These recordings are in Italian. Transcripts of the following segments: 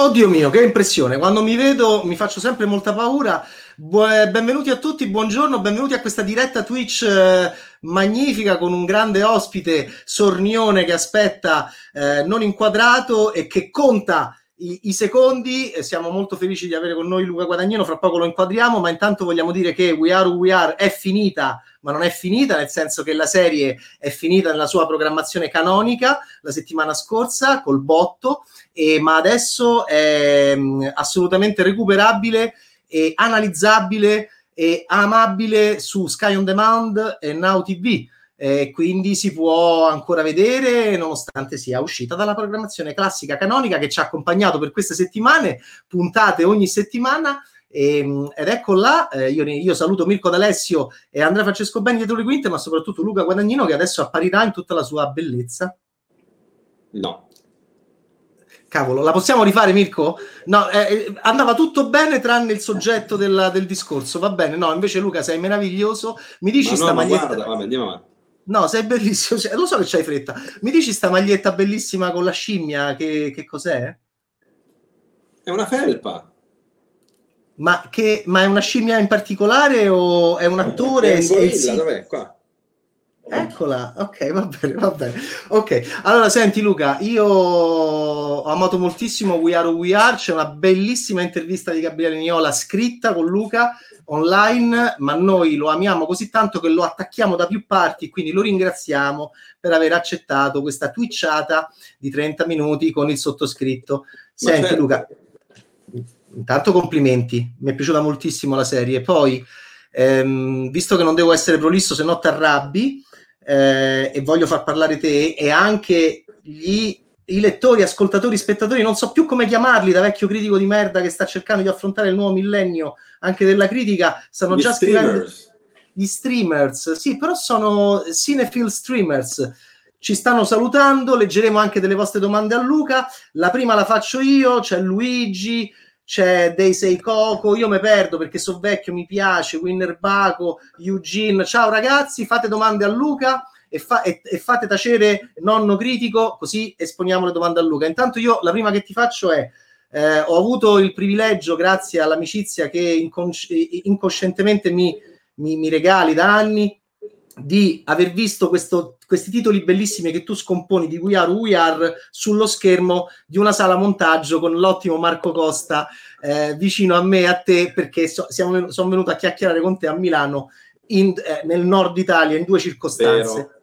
Oddio mio, che impressione! Quando mi vedo mi faccio sempre molta paura. Bu- benvenuti a tutti, buongiorno, benvenuti a questa diretta Twitch eh, magnifica con un grande ospite sornione che aspetta eh, non inquadrato e che conta i, i secondi. siamo molto felici di avere con noi Luca Guadagnino, fra poco lo inquadriamo, ma intanto vogliamo dire che We Are We Are è finita ma non è finita, nel senso che la serie è finita nella sua programmazione canonica la settimana scorsa col botto, e, ma adesso è mh, mm, assolutamente recuperabile e analizzabile e amabile su Sky On Demand e Now TV. Eh, quindi si può ancora vedere nonostante sia uscita dalla programmazione classica canonica che ci ha accompagnato per queste settimane, puntate ogni settimana e, ehm, ed ecco là, eh, io, io, saluto Mirko D'Alessio e Andrea Francesco Beni dietro le quinte, ma soprattutto Luca Guadagnino che adesso apparirà in tutta la sua bellezza. No. Cavolo, la possiamo rifare Mirko? No, eh, eh andava tutto bene tranne il soggetto del, del, discorso, va bene? No, invece Luca sei meraviglioso, mi dici ma sta no, maglietta... Guarda, vabbè, andiamo avanti. No, sei bellissimo, cioè, lo so che c'hai fretta. Mi dici sta maglietta bellissima con la scimmia, che, che cos'è? È una felpa. Ma, che, ma è una scimmia in particolare o è un attore? È un gorilla, sì. dov'è? Qua. Eccola, ok, va bene, va bene. Ok, allora senti Luca, io ho amato moltissimo We Are We Are, c'è una bellissima intervista di Gabriele Niola scritta con Luca online, ma noi lo amiamo così tanto che lo attacchiamo da più parti, quindi lo ringraziamo per aver accettato questa twitchata di 30 minuti con il sottoscritto. Senti certo. Luca, intanto complimenti, mi è piaciuta moltissimo la serie. Poi, ehm, visto che non devo essere prolisso, se no ti arrabbi eh, e voglio far parlare te e anche gli i lettori, ascoltatori, spettatori, non so più come chiamarli, da vecchio critico di merda che sta cercando di affrontare il nuovo millennio anche della critica, stanno gli già scrivendo gli streamers, sì, però sono cinephile streamers. Ci stanno salutando, leggeremo anche delle vostre domande a Luca. La prima la faccio io, c'è Luigi, c'è Dei Sei Coco, io mi perdo perché so vecchio, mi piace, Winner Baco, Eugene. Ciao ragazzi, fate domande a Luca e, fa- e-, e, fate tacere nonno critico, così esponiamo le domande a Luca. Intanto io la prima che ti faccio è eh, ho avuto il privilegio, grazie all'amicizia che incons- incoscientemente mi, mi, mi regali da anni, di aver visto questo, questi titoli bellissimi che tu scomponi di We Are We Are sullo schermo di una sala montaggio con l'ottimo Marco Costa eh, vicino a me a te perché so, siamo, sono venuto a chiacchierare con te a Milano in, eh, nel nord Italia in due circostanze. Vero.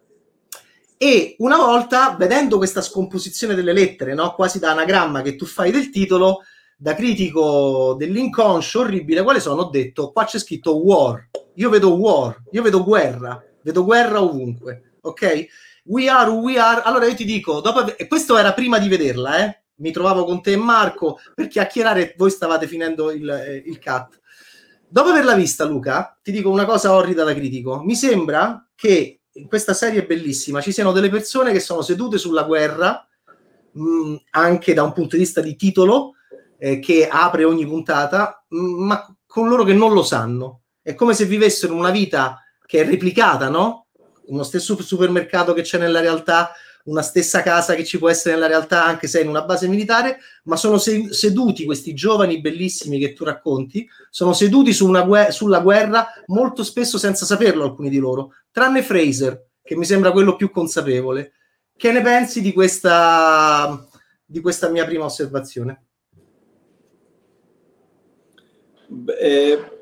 E una volta, vedendo questa scomposizione delle lettere, no? quasi da anagramma che tu fai del titolo, da critico dell'inconscio orribile, quale sono? Ho detto, qua c'è scritto war. Io vedo war, io vedo guerra vedo guerra ovunque, ok? We are we are. Allora io ti dico, dopo, e questo era prima di vederla, eh? Mi trovavo con te e Marco per chiacchierare, voi stavate finendo il, eh, il cut. Dopo averla vista, Luca, ti dico una cosa orrida da critico. Mi sembra che in questa serie bellissima ci siano delle persone che sono sedute sulla guerra, mh, mm, anche da un punto di vista di titolo, eh, che apre ogni puntata, mh, mm, ma con loro che non lo sanno. È come se vivessero una vita che è replicata, no? Uno stesso supermercato che c'è nella realtà, una stessa casa che ci può essere nella realtà, anche se è in una base militare, ma sono se- seduti questi giovani bellissimi che tu racconti, sono seduti su gue- sulla guerra molto spesso senza saperlo alcuni di loro, tranne Fraser, che mi sembra quello più consapevole. Che ne pensi di questa, di questa mia prima osservazione? Beh,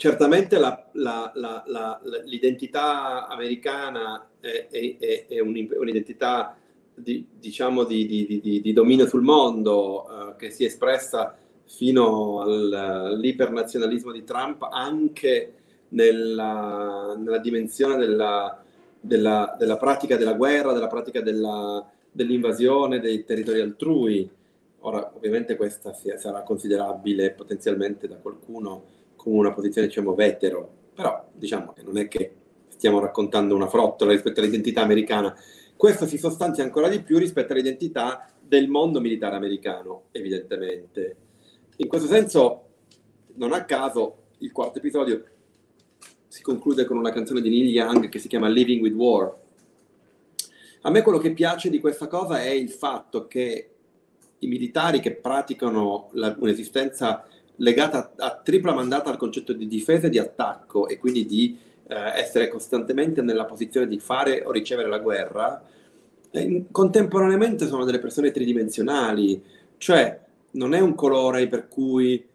certamente la, la, la, l'identità americana è, è, è un'identità di, diciamo di, di, di, dominio sul mondo uh, che si è espressa fino al, all'ipernazionalismo di Trump anche nella, nella dimensione della, della, della, pratica della guerra, della pratica della, dell'invasione dei territori altrui. Ora, ovviamente questa sarà considerabile potenzialmente da qualcuno come una posizione diciamo vetero, però diciamo che non è che stiamo raccontando una frottola rispetto all'identità americana. Questo si sostanzia ancora di più rispetto all'identità del mondo militare americano, evidentemente. In questo senso, non a caso, il quarto episodio si conclude con una canzone di Neil Young che si chiama Living with War. A me quello che piace di questa cosa è il fatto che i militari che praticano la, un'esistenza legata a, a, tripla mandata al concetto di difesa e di attacco e quindi di eh, essere costantemente nella posizione di fare o ricevere la guerra, eh, contemporaneamente sono delle persone tridimensionali, cioè non è un colore per cui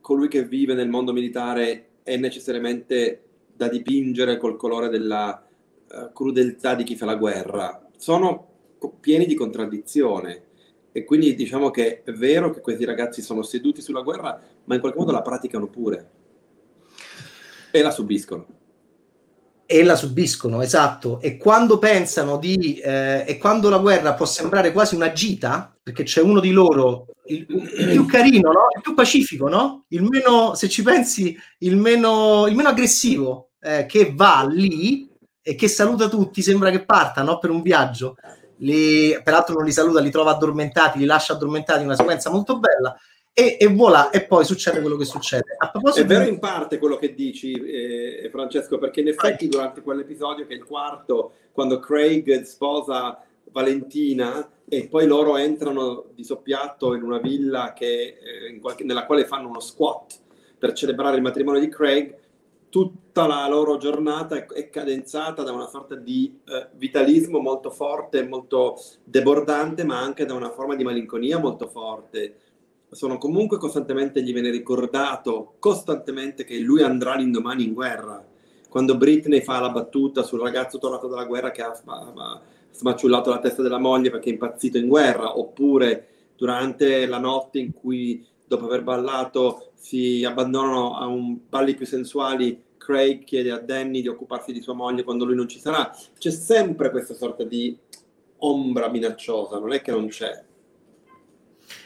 colui che vive nel mondo militare è necessariamente da dipingere col colore della uh, crudeltà di chi fa la guerra. Sono pieni di contraddizione e quindi diciamo che è vero che questi ragazzi sono seduti sulla guerra, ma in qualche modo la praticano pure e la subiscono e la subiscono, esatto. E quando pensano di... Eh, e quando la guerra può sembrare quasi una gita, perché c'è uno di loro, il, il più carino, no? il più pacifico, no? il meno, se ci pensi, il meno, il meno aggressivo, eh, che va lì e che saluta tutti, sembra che parta no? per un viaggio. Li, peraltro non li saluta, li trova addormentati, li lascia addormentati, una sequenza molto bella e, e voilà, e poi succede quello che succede. è vero di... in parte quello che dici, eh, Francesco, perché in effetti durante quell'episodio, che è il quarto, quando Craig sposa Valentina e poi loro entrano di soppiatto in una villa che, eh, qualche, nella quale fanno uno squat per celebrare il matrimonio di Craig, tutta la loro giornata è, cadenzata da una sorta di eh, vitalismo molto forte, molto debordante, ma anche da una forma di malinconia molto forte sono comunque costantemente, gli viene ricordato costantemente che lui andrà l'indomani in guerra. Quando Britney fa la battuta sul ragazzo tornato dalla guerra che ha, smaciullato la testa della moglie perché è impazzito in guerra, oppure durante la notte in cui dopo aver ballato si abbandonano a un balli più sensuali, Craig chiede a Danny di occuparsi di sua moglie quando lui non ci sarà. C'è sempre questa sorta di ombra minacciosa, non è che non c'è.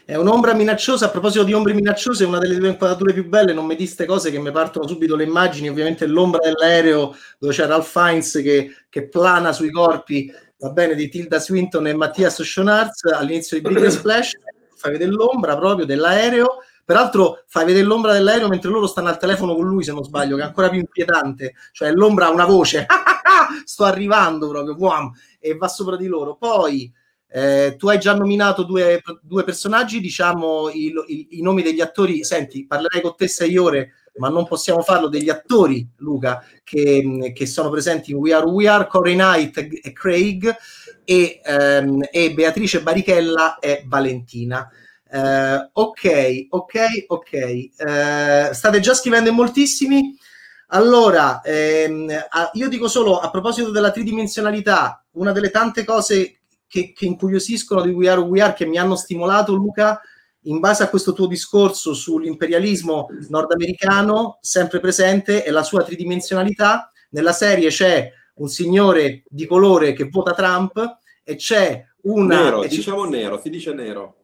È un'ombra minacciosa. A proposito di ombre minacciose, una delle tue inquadrature più belle. Non mi diste cose che mi partono subito le immagini. Ovviamente l'ombra dell'aereo dove c'è Ralph Fiennes che, che plana sui corpi, va bene, di Tilda Swinton e Mattias Schonarz all'inizio di Big Splash. Fai vedere l'ombra proprio dell'aereo. Peraltro fai vedere l'ombra dell'aereo mentre loro stanno al telefono con lui, se non sbaglio, che è ancora più inquietante. Cioè l'ombra ha una voce, sto arrivando proprio, Buam! e va sopra di loro. Poi eh, tu hai già nominato due, due personaggi, diciamo i, i, i, nomi degli attori. Senti, parlerei con te sei ore, ma non possiamo farlo degli attori, Luca, che, che sono presenti in We Are We Are, Corey Knight e Craig, e, ehm, e Beatrice Barichella e Valentina. Eh, ok, ok, ok. Eh, state già scrivendo in moltissimi. Allora, ehm, io dico solo a proposito della tridimensionalità, una delle tante cose che, che incuriosiscono di We Are We Are, che mi hanno stimolato, Luca, in base a questo tuo discorso sull'imperialismo nordamericano sempre presente e la sua tridimensionalità. Nella serie c'è un signore di colore che vota Trump e c'è una... Nero, diciamo nero, si dice nero.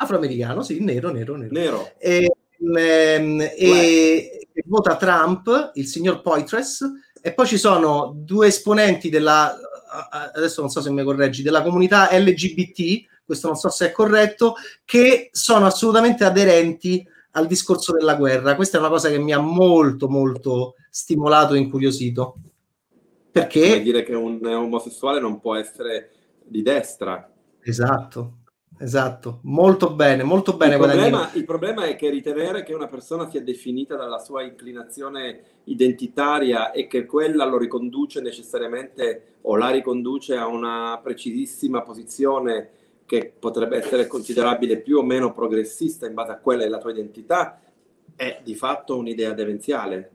Afroamericano, sì, nero, nero, nero. Nero. E, ehm, e, e vota Trump, il signor Poitres, e poi ci sono due esponenti della adesso non so se mi correggi, della comunità LGBT, questo non so se è corretto, che sono assolutamente aderenti al discorso della guerra. Questa è una cosa che mi ha molto, molto stimolato e incuriosito. Perché? Vuol dire che un omosessuale non può essere di destra. Esatto, Esatto, molto bene, molto bene. Il problema, il problema, è che ritenere che una persona sia definita dalla sua inclinazione identitaria e che quella lo riconduce necessariamente o la riconduce a una precisissima posizione che potrebbe essere considerabile più o meno progressista in base a quella della tua identità, è di fatto un'idea demenziale.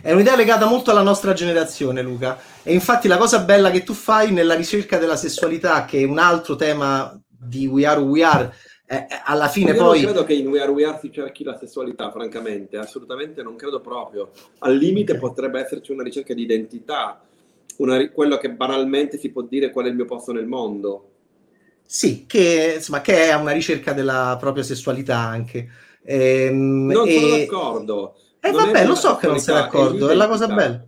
È un'idea legata molto alla nostra generazione, Luca. E infatti la cosa bella che tu fai nella ricerca della sessualità, che è un altro tema di We Are We Are, eh, alla fine Io poi... non credo che in We Are We Are si cerchi la sessualità, francamente, assolutamente non credo proprio. Al limite okay. potrebbe esserci una ricerca di identità, una, quello che banalmente si può dire qual è il mio posto nel mondo. Sì, che, insomma, che è una ricerca della propria sessualità anche. Ehm, non e... sono d'accordo. E eh, vabbè, lo so che non sei d'accordo, è, è la cosa bella.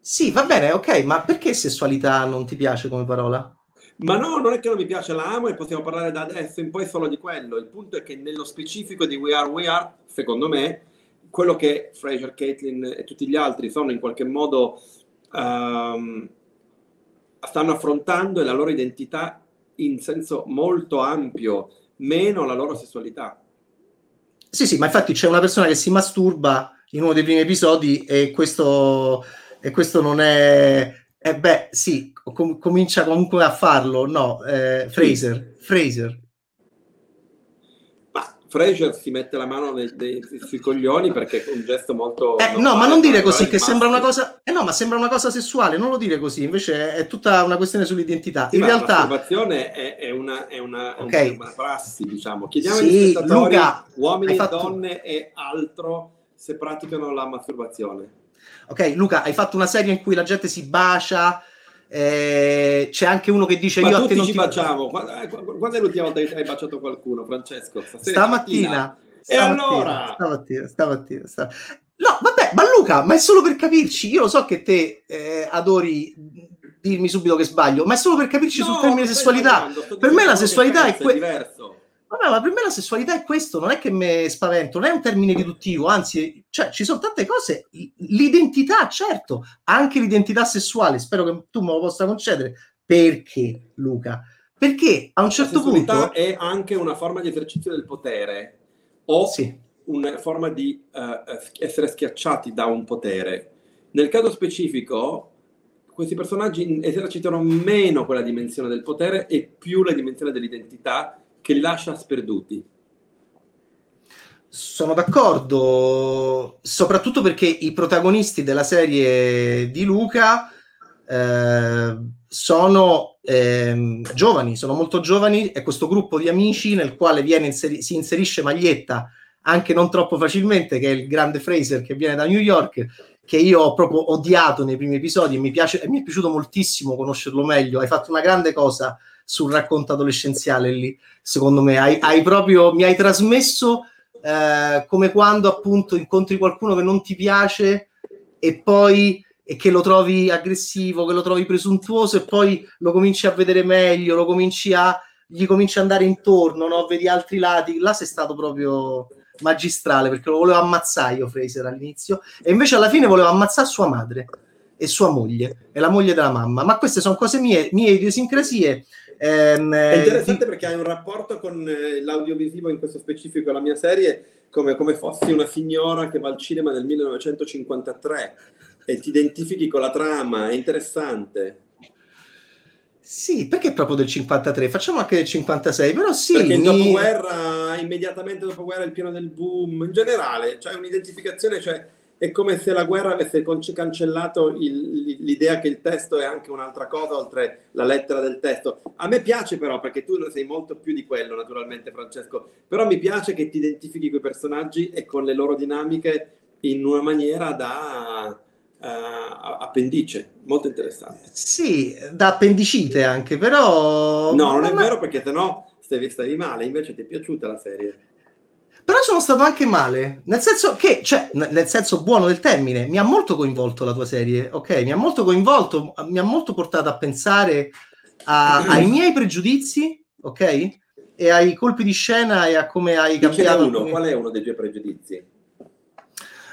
Sì, va bene, ok, ma perché sessualità non ti piace come parola? Ma no, non è che non mi piace, la amo e possiamo parlare da adesso in poi solo di quello. Il punto è che nello specifico di We Are We Are, secondo me, quello che Fraser, Caitlin e tutti gli altri sono in qualche modo um, stanno affrontando è la loro identità in senso molto ampio, meno la loro sessualità. Sì, sì, ma infatti c'è una persona che si masturba in uno dei primi episodi e questo, e questo non è... Eh beh, sì, com- comincia comunque a farlo, no, eh, Fraser, Fraser. Fraser si mette la mano nei, nei, sui coglioni perché è un gesto molto... Eh, no, ma non dire così, che sembra una cosa... Eh no, ma sembra una cosa sessuale, non lo dire così, invece è tutta una questione sull'identità. Sì, In realtà... La masturbazione è, è, una, è, una, okay. una, prassi, diciamo. Chiediamo sì, Luca, uomini e fatto... donne e altro se praticano la masturbazione. Ok, Luca, hai fatto una serie in cui la gente si bacia eh, c'è anche uno che dice Ma io a te non ci ti baciamo. Eh, quando è l'ultima volta che hai baciato qualcuno Francesco? stamattina, stamattina e allora? Stamattina, stamattina, stamattina, no vabbè ma Luca ma è solo per capirci. Io lo so che te eh, adori dirmi subito che sbaglio ma è solo per capirci no, sul termine sessualità. per me la sessualità è, que- diverso Vabbè, ma per me la sessualità è questo, non è che mi spavento, non è un termine riduttivo, anzi, cioè, ci sono tante cose. L'identità, certo, anche l'identità sessuale, spero che tu me lo possa concedere. Perché, Luca? Perché a un certo punto... è anche una forma di esercizio del potere o sì. una forma di uh, essere schiacciati da un potere. Nel caso specifico, questi personaggi esercitano meno quella dimensione del potere e più la dimensione dell'identità che lascia sperduti. Sono d'accordo, soprattutto perché i protagonisti della serie di Luca eh, sono eh, giovani, sono molto giovani, è questo gruppo di amici nel quale inseri- si inserisce Maglietta anche non troppo facilmente, che è il grande Fraser che viene da New York, che io ho proprio odiato nei primi episodi e mi, piace, mi è piaciuto moltissimo conoscerlo meglio. Hai fatto una grande cosa sul racconto adolescenziale lì, secondo me. Hai, hai proprio, mi hai trasmesso eh, come quando appunto incontri qualcuno che non ti piace e poi e che lo trovi aggressivo, che lo trovi presuntuoso e poi lo cominci a vedere meglio, lo cominci a gli cominci ad andare intorno, no? vedi altri lati. Là sei stato proprio magistrale perché lo volevo ammazzare io Fraser all'inizio e invece alla fine volevo ammazzare sua madre e sua moglie e la moglie della mamma. Ma queste sono cose mie, mie idiosincrasie Ehm, è interessante di... perché hai un rapporto con eh, l'audiovisivo, in questo specifico la mia serie, come, come fossi una signora che va al cinema nel 1953 e ti identifichi con la trama, è interessante. Sì, perché proprio del 53? Facciamo anche del 56, però sì. Perché mi... dopoguerra, immediatamente dopoguerra, il pieno del boom, in generale, c'è cioè un'identificazione, cioè è come se la guerra avesse cancellato il, l'idea che il testo è anche un'altra cosa oltre la lettera del testo. A me piace però, perché tu sei molto più di quello naturalmente Francesco, però mi piace che ti identifichi con i personaggi e con le loro dinamiche in una maniera da uh, appendice, molto interessante. Sì, da appendicite anche, però... No, non è vero perché sennò stavi, stavi male, invece ti è piaciuta la serie. Però sono stato anche male, nel senso che, cioè, nel senso buono del termine, mi ha molto coinvolto la tua serie, ok? Mi ha molto coinvolto, mi ha molto portato a pensare a, ai miei pregiudizi, ok? E ai colpi di scena e a come hai cambiato. Uno. Qual è uno dei tuoi pregiudizi?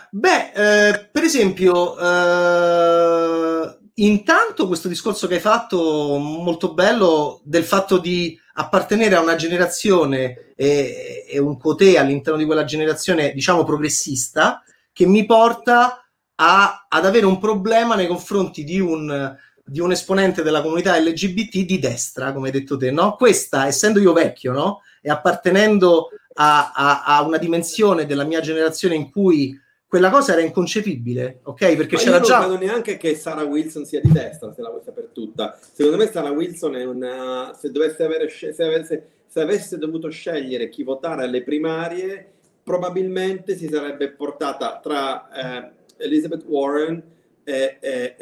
Beh, eh, per esempio, eh, intanto questo discorso che hai fatto molto bello del fatto di appartenere a una generazione e, e un cotè all'interno di quella generazione, diciamo, progressista, che mi porta a, ad avere un problema nei confronti di un, di un esponente della comunità LGBT di destra, come hai detto te, no? Questa, essendo io vecchio, no? E appartenendo a, a, a una dimensione della mia generazione in cui quella cosa era inconcepibile, ok? Perché Ma c'era io già. Non credo neanche che Sarah Wilson sia di destra, se la vuoi sapere tutta. Secondo me, Sarah Wilson è una. Se dovesse avere. Se avesse, se avesse dovuto scegliere chi votare alle primarie, probabilmente si sarebbe portata tra eh, Elizabeth Warren e, e,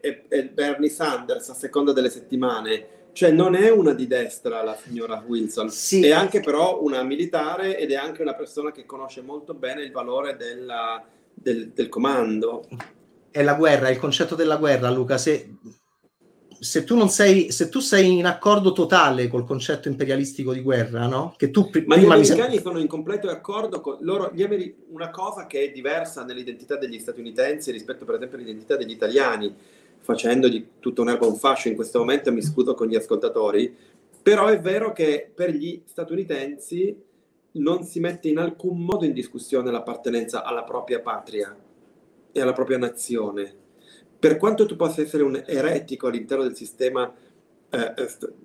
e, e Bernie Sanders a seconda delle settimane cioè non è una di destra la signora Wilson, sì. è anche però una militare ed è anche una persona che conosce molto bene il valore della, del, del, comando. È la guerra, è il concetto della guerra, Luca. Se, se, tu non sei, se tu sei in accordo totale col concetto imperialistico di guerra, no? Che tu pr- Ma gli americani mi... sono in completo accordo con loro. Ameri- una cosa che è diversa nell'identità degli statunitensi rispetto, per esempio, all'identità degli italiani facendo di tutto un erba un fascio in questo momento, mi scuso con gli ascoltatori, Però è vero che per gli statunitensi non si mette in alcun modo in discussione l'appartenenza alla propria patria e alla propria nazione. Per quanto tu possa essere un eretico all'interno del sistema eh,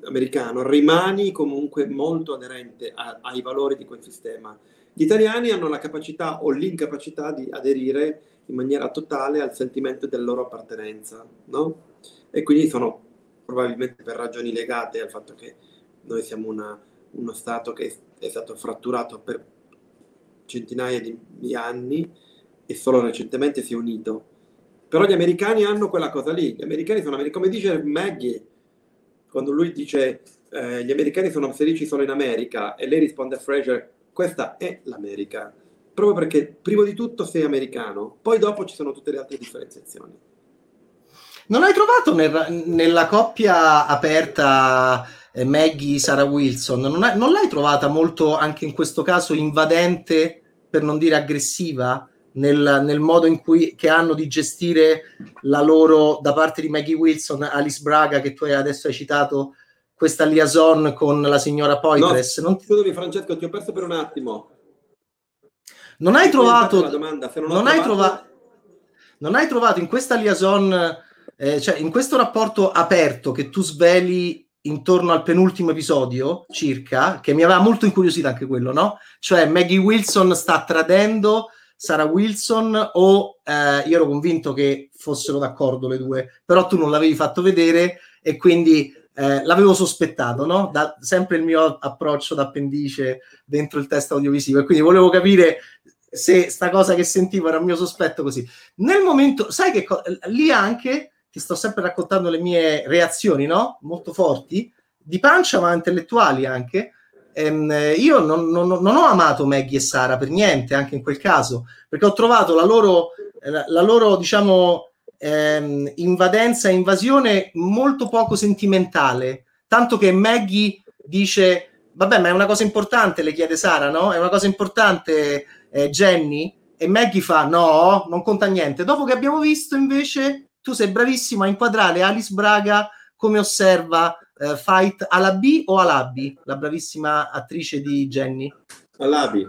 americano, rimani comunque molto aderente a, ai valori di quel sistema. Gli italiani hanno la capacità o l'incapacità di aderire in maniera totale al sentimento della loro appartenenza, no? E quindi sono probabilmente per ragioni legate al fatto che noi siamo una, uno Stato che è stato fratturato per centinaia di anni e solo recentemente si è unito. Però gli americani hanno quella cosa lì, gli americani sono, come dice Maggie, quando lui dice eh, gli americani sono felici solo in America e lei risponde a Fraser, questa è l'America, proprio perché prima di tutto sei americano, poi dopo ci sono tutte le altre differenziazioni. Non hai trovato nel, nella coppia aperta eh, Maggie Sarah Wilson, non, hai, non l'hai trovata molto anche in questo caso invadente, per non dire aggressiva? Nel, nel, modo in cui che hanno di gestire la loro da parte di Maggie Wilson, Alice Braga, che tu adesso hai citato, questa liaison con la signora Poitres. No, non ti... Scusami, Francesco, ti ho perso per un attimo. Non hai trovato. Domanda, non, non, hai trovato... non hai trovato in questa liaison, eh, cioè in questo rapporto aperto che tu sveli intorno al penultimo episodio circa, che mi aveva molto incuriosito anche quello, no? Cioè Maggie Wilson sta tradendo Sarah Wilson o eh, io ero convinto che fossero d'accordo le due, però tu non l'avevi fatto vedere e quindi eh, l'avevo sospettato, no? Da, sempre il mio approccio d'appendice dentro il test audiovisivo e quindi volevo capire se sta cosa che sentivo era il mio sospetto così. Nel momento, sai che co- lì anche ti sto sempre raccontando le mie reazioni, no? Molto forti, di pancia ma intellettuali anche ehm, io non, non, non, ho amato Maggie e Sara per niente, anche in quel caso, perché ho trovato la loro, la, loro diciamo, ehm, invadenza invasione molto poco sentimentale, tanto che Maggie dice, vabbè, ma è una cosa importante, le chiede Sara, no? È una cosa importante, eh, Jenny? E Maggie fa, no, non conta niente. Dopo che abbiamo visto, invece, tu sei bravissimo a inquadrare Alice Braga come osserva uh, Fight alla B o alla B, la bravissima attrice di Jenny? Alla B.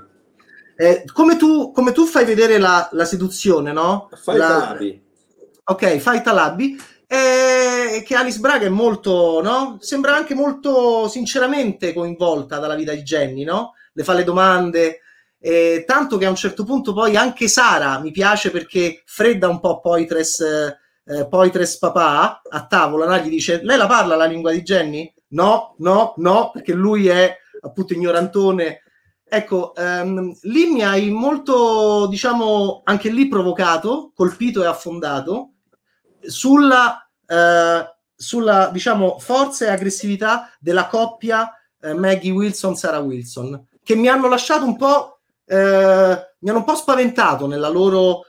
Eh, come, tu, come, tu, fai vedere la, la seduzione, no? Fight la... alla B. Ok, Fight alla B. Eh, che Alice Braga è molto, no? Sembra anche molto sinceramente coinvolta dalla vita di Jenny, no? Le fa le domande, eh, tanto che a un certo punto poi anche Sara mi piace perché fredda un po' Poitres eh, eh, Poitres papà a tavola no? gli dice lei la parla la lingua di Jenny? No, no, no, perché lui è appunto ignorantone. Ecco, ehm, lì mi hai molto, diciamo, anche lì provocato, colpito e affondato sulla, eh, sulla diciamo, forza e aggressività della coppia eh, Maggie Wilson-Sarah Wilson, che mi hanno lasciato un po', eh, mi hanno un po' spaventato nella loro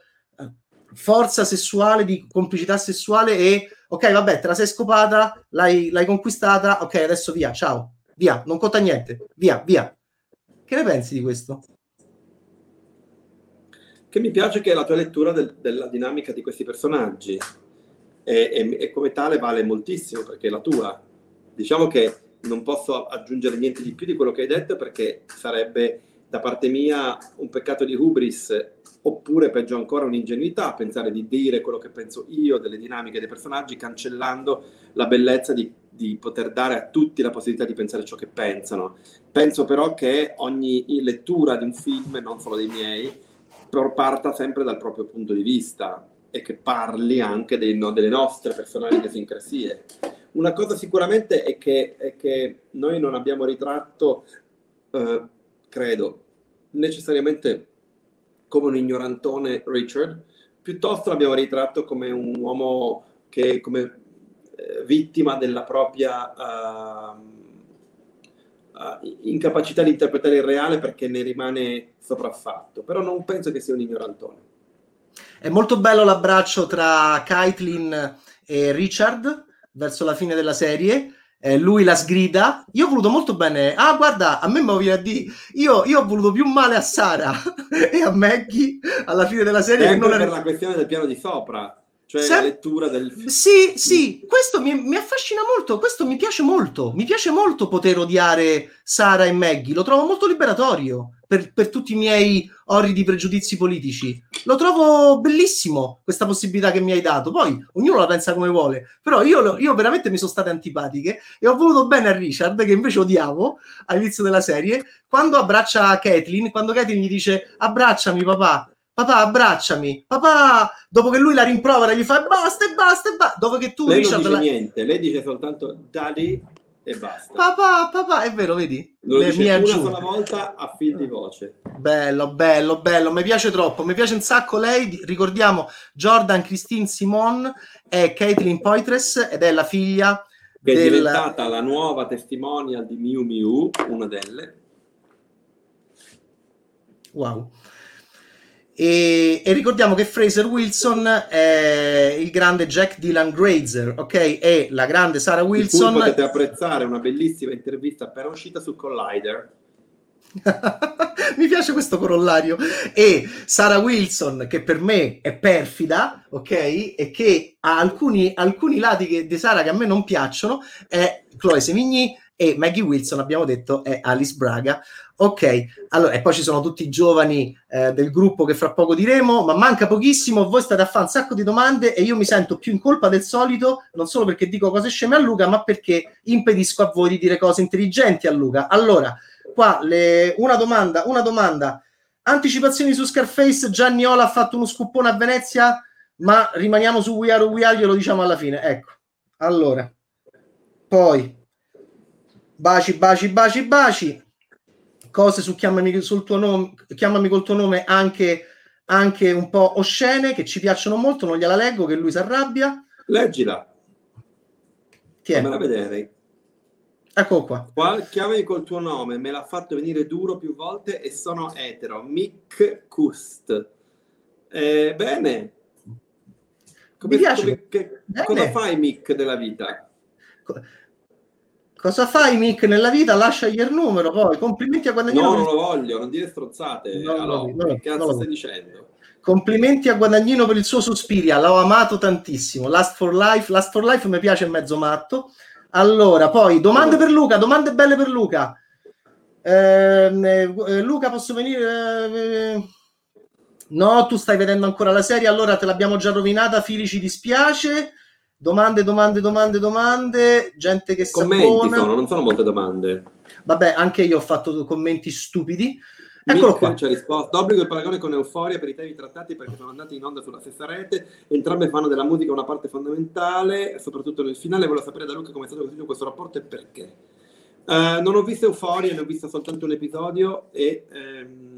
forza sessuale, di complicità sessuale e ok, vabbè, te la sei scopata, l'hai, l'hai conquistata, ok, adesso via, ciao, via, non conta niente, via, via. Che ne pensi di questo? Che mi piace che la tua lettura del, della dinamica di questi personaggi e, e, e come tale vale moltissimo perché è la tua. Diciamo che non posso aggiungere niente di più di quello che hai detto perché sarebbe da parte mia un peccato di hubris oppure peggio ancora un'ingenuità pensare di dire quello che penso io delle dinamiche dei personaggi cancellando la bellezza di, di, poter dare a tutti la possibilità di pensare ciò che pensano. Penso però che ogni lettura di un film, non solo dei miei, parta sempre dal proprio punto di vista e che parli anche dei, no, delle nostre personali idiosincrasie. Una cosa sicuramente è che, è che noi non abbiamo ritratto, eh, credo, necessariamente come un ignorantone Richard, piuttosto l'abbiamo ritratto come un uomo che come eh, vittima della propria uh, uh, incapacità di interpretare il reale perché ne rimane sopraffatto, però non penso che sia un ignorantone. È molto bello l'abbraccio tra Kaitlyn e Richard verso la fine della serie eh, lui la sgrida. Io ho voluto molto bene. Ah, guarda, a me mi viene a dire. Io, io, ho voluto più male a Sara e a Maggie alla fine della serie. Sempre non per la questione del piano di sopra. cioè Sem- la lettura del film. Sì, sì, questo mi, mi, affascina molto, questo mi piace molto, mi piace molto poter odiare Sara e Maggie, lo trovo molto liberatorio per, per tutti i miei orridi pregiudizi politici. Lo trovo bellissimo questa possibilità che mi hai dato, poi ognuno la pensa come vuole, però io, io veramente mi sono state antipatiche e ho voluto bene a Richard, che invece odiavo all'inizio della serie, quando abbraccia Kathleen, quando Kathleen gli dice abbracciami papà, papà abbracciami, papà, dopo che lui la rimprovera gli fa basta e basta e basta, dopo che tu lei Richard non dice la... niente, lei dice soltanto daddy e basta. Papà, papà, è vero, vedi? Lo Le dice una sola volta a fil di voce. Bello, bello, bello, mi piace troppo, mi piace un sacco lei, ricordiamo Jordan Christine Simon è Caitlin Poitres ed è la figlia che è del... diventata la nuova testimonial di Miu Miu, una delle. Wow. E, e, ricordiamo che Fraser Wilson è il grande Jack Dylan Grazer, ok? E la grande Sarah Wilson. Potete apprezzare una bellissima intervista appena uscita su Collider. Mi piace questo corollario. E Sarah Wilson, che per me è perfida, ok? E che ha alcuni, alcuni lati che, di Sara che a me non piacciono, è Chloe Semigny e Maggie Wilson, abbiamo detto, è Alice Braga. Ok, allora, e poi ci sono tutti i giovani eh, del gruppo che fra poco diremo, ma manca pochissimo, voi state a fare un sacco di domande e io mi sento più in colpa del solito, non solo perché dico cose sceme a Luca, ma perché impedisco a voi di dire cose intelligenti a Luca. Allora, qua le... una domanda, una domanda. Anticipazioni su Scarface, Gianni Ola ha fatto uno scuppone a Venezia, ma rimaniamo su We Are We Are, glielo diciamo alla fine. Ecco, allora, poi, baci, baci, baci, baci cose su chiamami, sul tuo nome, chiamami col tuo nome anche, anche un po' oscene che ci piacciono molto, non gliela leggo che lui si arrabbia. Leggila. Fammela vedere. Ecco qua. qua. Chiamami col tuo nome, me l'ha fatto venire duro più volte e sono etero. Mick Kust. Eh, bene. Come, Mi piace. Come, che. Cosa fai Mick della vita? Cosa fai, Mick, nella vita? Lasciagli il numero, poi complimenti a Guadagnino. No, non lo voglio, non dire strozzate. No, allora, no, che cazzo no, stai dicendo? Complimenti a Guadagnino per il suo Suspiria, l'ho amato tantissimo. Last for Life, Last for Life mi piace mezzo matto. Allora, poi domande per Luca, domande belle per Luca. Ehm, eh, Luca, posso venire? Eh, no, tu stai vedendo ancora la serie, allora te l'abbiamo già rovinata. Fili, ci dispiace. Domande, domande, domande, domande, gente che Commenti sapona. sono, non sono molte domande. Vabbè, anche io ho fatto commenti stupidi. Eccolo Mick qua. Ci ha risposto. D'obbligo il paragone con Euforia per i temi trattati perché sono andati in onda sulla stessa rete. Entrambe fanno della musica una parte fondamentale, soprattutto nel finale. Volevo sapere da Luca come è stato costruito questo rapporto e perché. Uh, non ho visto Euforia, ne ho visto soltanto un episodio e um,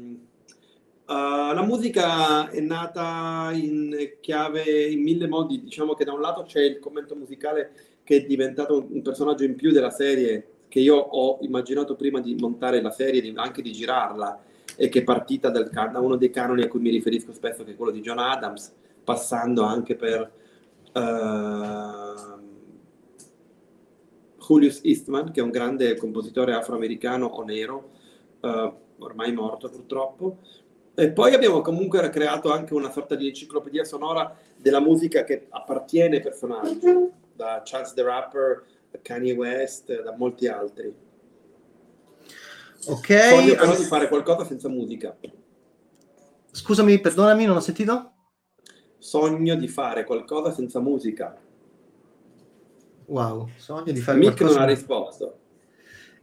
Uh, la musica è nata in chiave, in mille modi, diciamo che da un lato c'è il commento musicale che è diventato un personaggio in più della serie che io ho immaginato prima di montare la serie, anche di girarla, e che è partita dal, da uno dei canoni a cui mi riferisco spesso, che è quello di John Adams, passando anche per uh, Julius Eastman, che è un grande compositore afroamericano o nero, uh, ormai morto purtroppo, e poi abbiamo comunque creato anche una sorta di enciclopedia sonora della musica che appartiene ai personaggi, da Chance the Rapper, da Kanye West, da molti altri. Ok. Voglio però di fare qualcosa senza musica. Scusami, perdonami, non ho sentito? Sogno di fare qualcosa senza musica. Wow, sogno di fare Mick qualcosa... non ha risposto.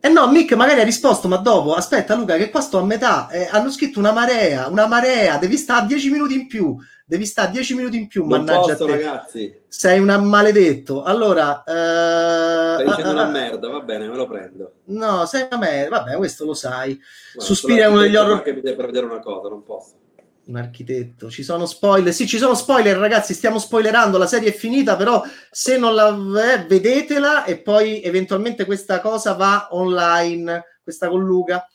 Eh no, Mick magari ha risposto, ma dopo, aspetta Luca, che qua sto a metà, eh, hanno scritto una marea, una marea, devi stare 10 minuti in più, devi stare 10 minuti in più, non mannaggia posso, ragazzi. Sei un maledetto. Allora... Eh, Stai dicendo uh, una merda, va bene, me lo prendo. No, sei una merda, vabbè, questo lo sai. Suspira è uno degli horror... che mi deve vedere una cosa, non posso un architetto. Ci sono spoiler. Sì, ci sono spoiler, ragazzi. Stiamo spoilerando. La serie è finita, però se non la eh, vedetela e poi eventualmente questa cosa va online. Questa con Luca.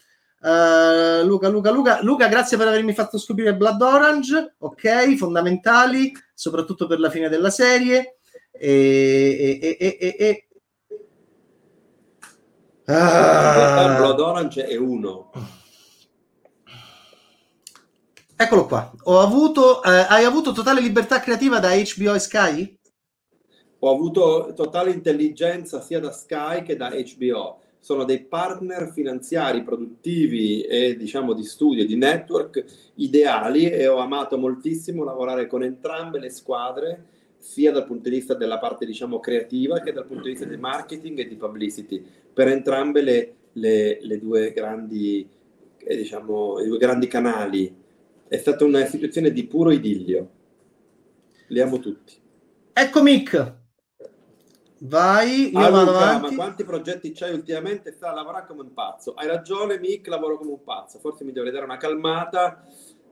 Uh, Luca, Luca, Luca, Luca, grazie per avermi fatto scoprire Blood Orange. Ok, fondamentali, soprattutto per la fine della serie. E, e, e, e, e... Ah. Blood Orange è uno Eccolo qua. Avuto, eh, hai avuto totale libertà creativa da HBO e Sky? Ho avuto totale intelligenza sia da Sky che da HBO. Sono dei partner finanziari, produttivi e diciamo di studio, di network ideali e ho amato moltissimo lavorare con entrambe le squadre, sia dal punto di vista della parte diciamo creativa che dal punto di vista del marketing e di publicity, per entrambe le, le, le due grandi, eh, diciamo, i due grandi canali è stata una situazione di puro idillio. Li amo tutti. Ecco Mick. Vai, io Luca, avanti. Ma quanti progetti c'hai ultimamente? Sta a lavorare come un pazzo. Hai ragione, Mick, lavoro come un pazzo. Forse mi dovrei dare una calmata.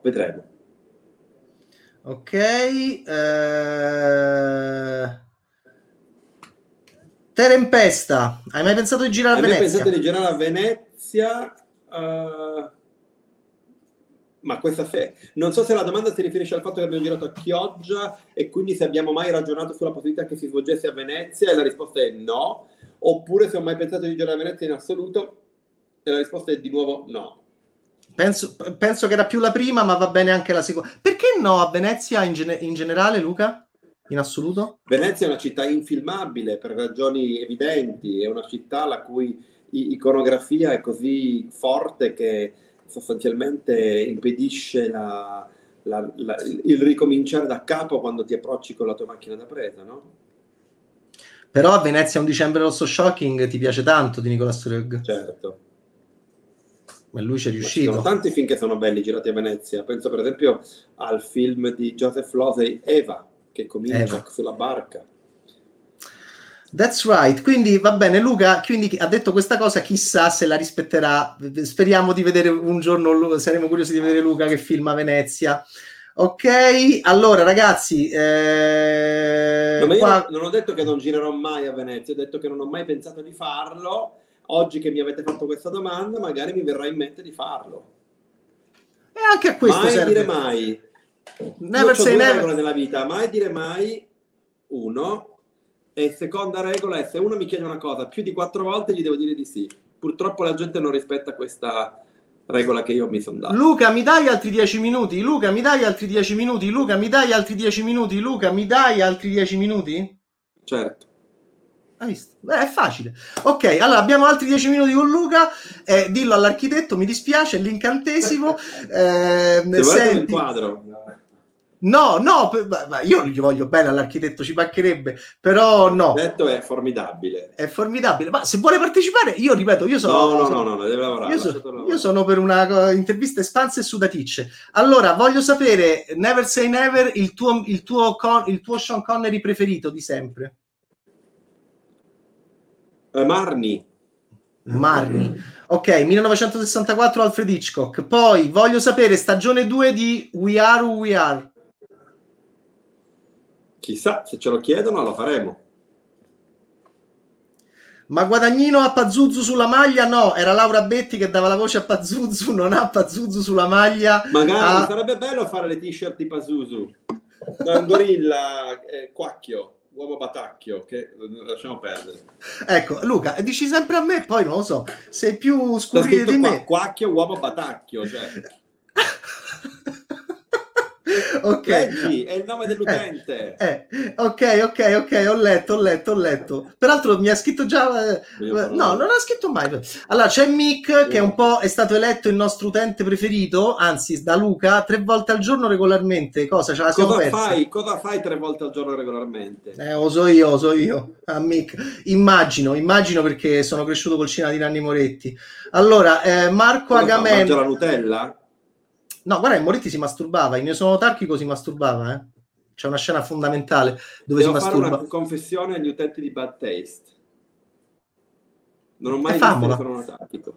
Vedremo. Ok. Eh... Terempesta. Hai mai pensato di girare a Venezia? Hai pensato di girare a Venezia? Uh ma questa fe... non so se la domanda si riferisce al fatto che abbiamo girato a Chioggia e quindi se abbiamo mai ragionato sulla possibilità che si svolgesse a Venezia e la risposta è no, oppure se ho mai pensato di girare a Venezia in assoluto e la risposta è di nuovo no. Penso, penso che era più la prima, ma va bene anche la seconda. Perché no a Venezia in, gene- in generale, Luca? In assoluto? Venezia è una città infilmabile per ragioni evidenti, è una città la cui iconografia è così forte che sostanzialmente impedisce la, la, la, il ricominciare da capo quando ti approcci con la tua macchina da presa, no? Però a Venezia un dicembre rosso shocking ti piace tanto di Nicola Sturg. Certo. Ma lui ci è riuscito. Ci sono tanti film che sono belli girati a Venezia. Penso per esempio al film di Joseph Losey, Eva, che comincia Eva. sulla barca. That's right, quindi va bene Luca, quindi ha detto questa cosa, chissà se la rispetterà, speriamo di vedere un giorno, saremo curiosi di vedere Luca che filma Venezia. Ok, allora ragazzi, eh, no, qua... non ho detto che non girerò mai a Venezia, ho detto che non ho mai pensato di farlo. Oggi che mi avete fatto questa domanda, magari mi verrà in mente di farlo. E anche a questo mai serve. dire mai. Never say never nella vita, mai dire mai. Uno, e seconda regola è se uno mi chiede una cosa più di quattro volte gli devo dire di sì. Purtroppo la gente non rispetta questa regola che io mi sono dato. Luca, mi dai altri dieci minuti? Luca, mi dai altri dieci minuti? Luca, mi dai altri dieci minuti? Luca, mi dai altri dieci minuti? Certo. Hai visto? Beh, è facile. Ok, allora abbiamo altri dieci minuti con Luca. Eh, dillo all'architetto, mi dispiace, è l'incantesimo. Eh, senti... il quadro. No, no, io gli voglio bene all'architetto, ci mancherebbe, però no. L'architetto è formidabile. È formidabile, ma se vuole partecipare, io ripeto, io sono... No, no, sono, no, no, deve lavorare. Io, so, io sono per una intervista espansa e sudaticce. Allora, voglio sapere, Never Say Never, il tuo, il tuo, con, il tuo Sean Connery preferito di sempre? Uh, Marni. Marni. Ok, 1964 Alfred Hitchcock. Poi voglio sapere stagione 2 di We Are Who We Are. Chissà, se ce lo chiedono lo faremo. Ma Guadagnino a Pazuzu sulla maglia? No, era Laura Betti che dava la voce a Pazuzu, non ha Pazuzu sulla maglia. Magari, a... sarebbe bello fare le t-shirt di Pazuzu. Da un gorilla eh, quacchio, uomo batacchio, che lasciamo perdere. Ecco, Luca, dici sempre a me, poi non lo so, sei più scurrile di me. Quacchio, uomo batacchio, cioè... ok. Leggi, è il nome dell'utente. Eh, eh, ok, ok, ok, ho letto, ho letto, ho letto. Peraltro mi ha scritto già... Eh, no, non ha scritto mai. Allora, c'è Mick che un po' è stato eletto il nostro utente preferito, anzi da Luca, tre volte al giorno regolarmente. Cosa? Ce la cosa, fai, cosa fai tre volte al giorno regolarmente? Eh, lo so io, lo so io. A Mick. Immagino, immagino perché sono cresciuto col cinema di Nanni Moretti. Allora, eh, Marco Agamemnon... Mangia la Nutella? No, guarda, Moretti si masturbava, in Io sono Tarchico si masturbava, eh? C'è una scena fondamentale dove Devo si masturba. fare una confessione agli utenti di Bad Taste. Non ho mai visto Io sono Tarchico.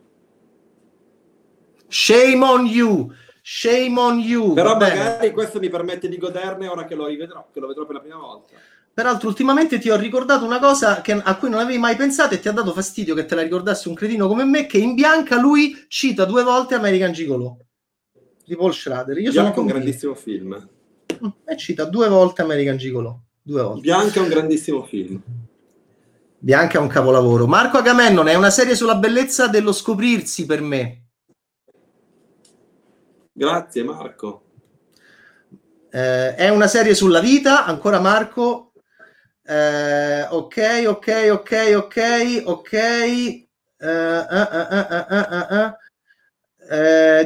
Shame on you! Shame on you! Però magari bene. questo mi permette di goderne ora che lo rivedrò, che lo vedrò per la prima volta. Peraltro, ultimamente ti ho ricordato una cosa che, a cui non avevi mai pensato e ti ha dato fastidio che te la ricordassi un cretino come me, che in bianca lui cita due volte American Gigolo di Paul Schrader. Io Bianca sono un grandissimo film. E cita due volte American Gigolo. Due volte. Bianca è un grandissimo film. Bianca è un capolavoro. Marco Agamennon è una serie sulla bellezza dello scoprirsi per me. Grazie Marco. Eh, è una serie sulla vita, ancora Marco. Eh, ok, ok, ok, ok, ok. Uh,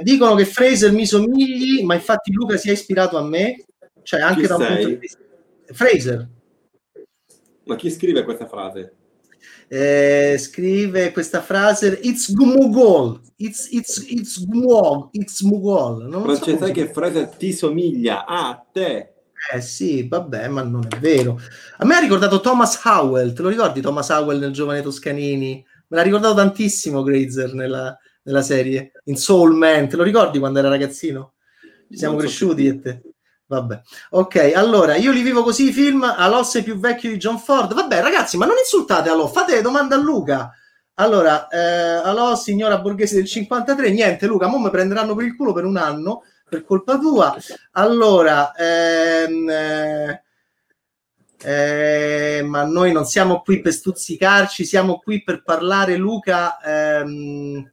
dicono che Fraser mi somigli, ma infatti Luca si è ispirato a me, cioè anche chi da un punto di vista. Fraser. Ma chi scrive questa frase? Eh, scrive questa frase It's Gumugol It's, it's, it's Gumugol It's Mugol non Francesco, so sai che Fraser ti somiglia a te eh sì, vabbè, ma non è vero. A me ha ricordato Thomas Howell, te lo ricordi Thomas Howell nel Giovane Toscanini? Me l'ha ricordato tantissimo Grazer nella, nella serie, in Soul Man, te lo ricordi quando era ragazzino? Ci siamo non cresciuti so e te. Vabbè, ok, allora io li vivo così i film. Alò sei più vecchio di John Ford. Vabbè, ragazzi, ma non insultate Alò, fate domanda a Luca. Allora, eh, Alò, signora borghese del 53, niente, Luca, mo mi prenderanno per il culo per un anno per colpa tua. Allora, ehm, eh, eh, ma noi non siamo qui per stuzzicarci, siamo qui per parlare, Luca. Ehm,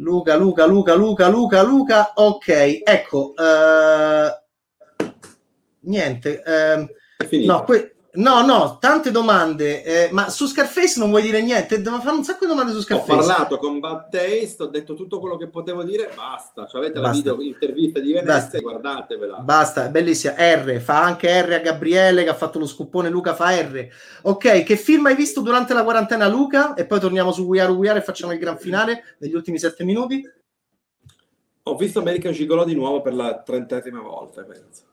Luca, Luca, Luca, Luca, Luca, Luca. Ok, ecco. Eh, niente. Eh, no, que- No, no, tante domande, eh, ma su Scarface non vuoi dire niente? Devo fare un sacco di domande su Scarface. Ho parlato con Bad Taste, ho detto tutto quello che potevo dire, basta. Cioè, avete basta. la video intervista di Venezia, basta. guardatevela. Basta, bellissima. R, fa anche R a Gabriele che ha fatto lo scuppone, Luca fa R. Ok, che film hai visto durante la quarantena Luca? E poi torniamo su We Are We Are e facciamo il gran finale degli ultimi sette minuti. Ho visto American Gigolo di nuovo per la trentesima volta, penso.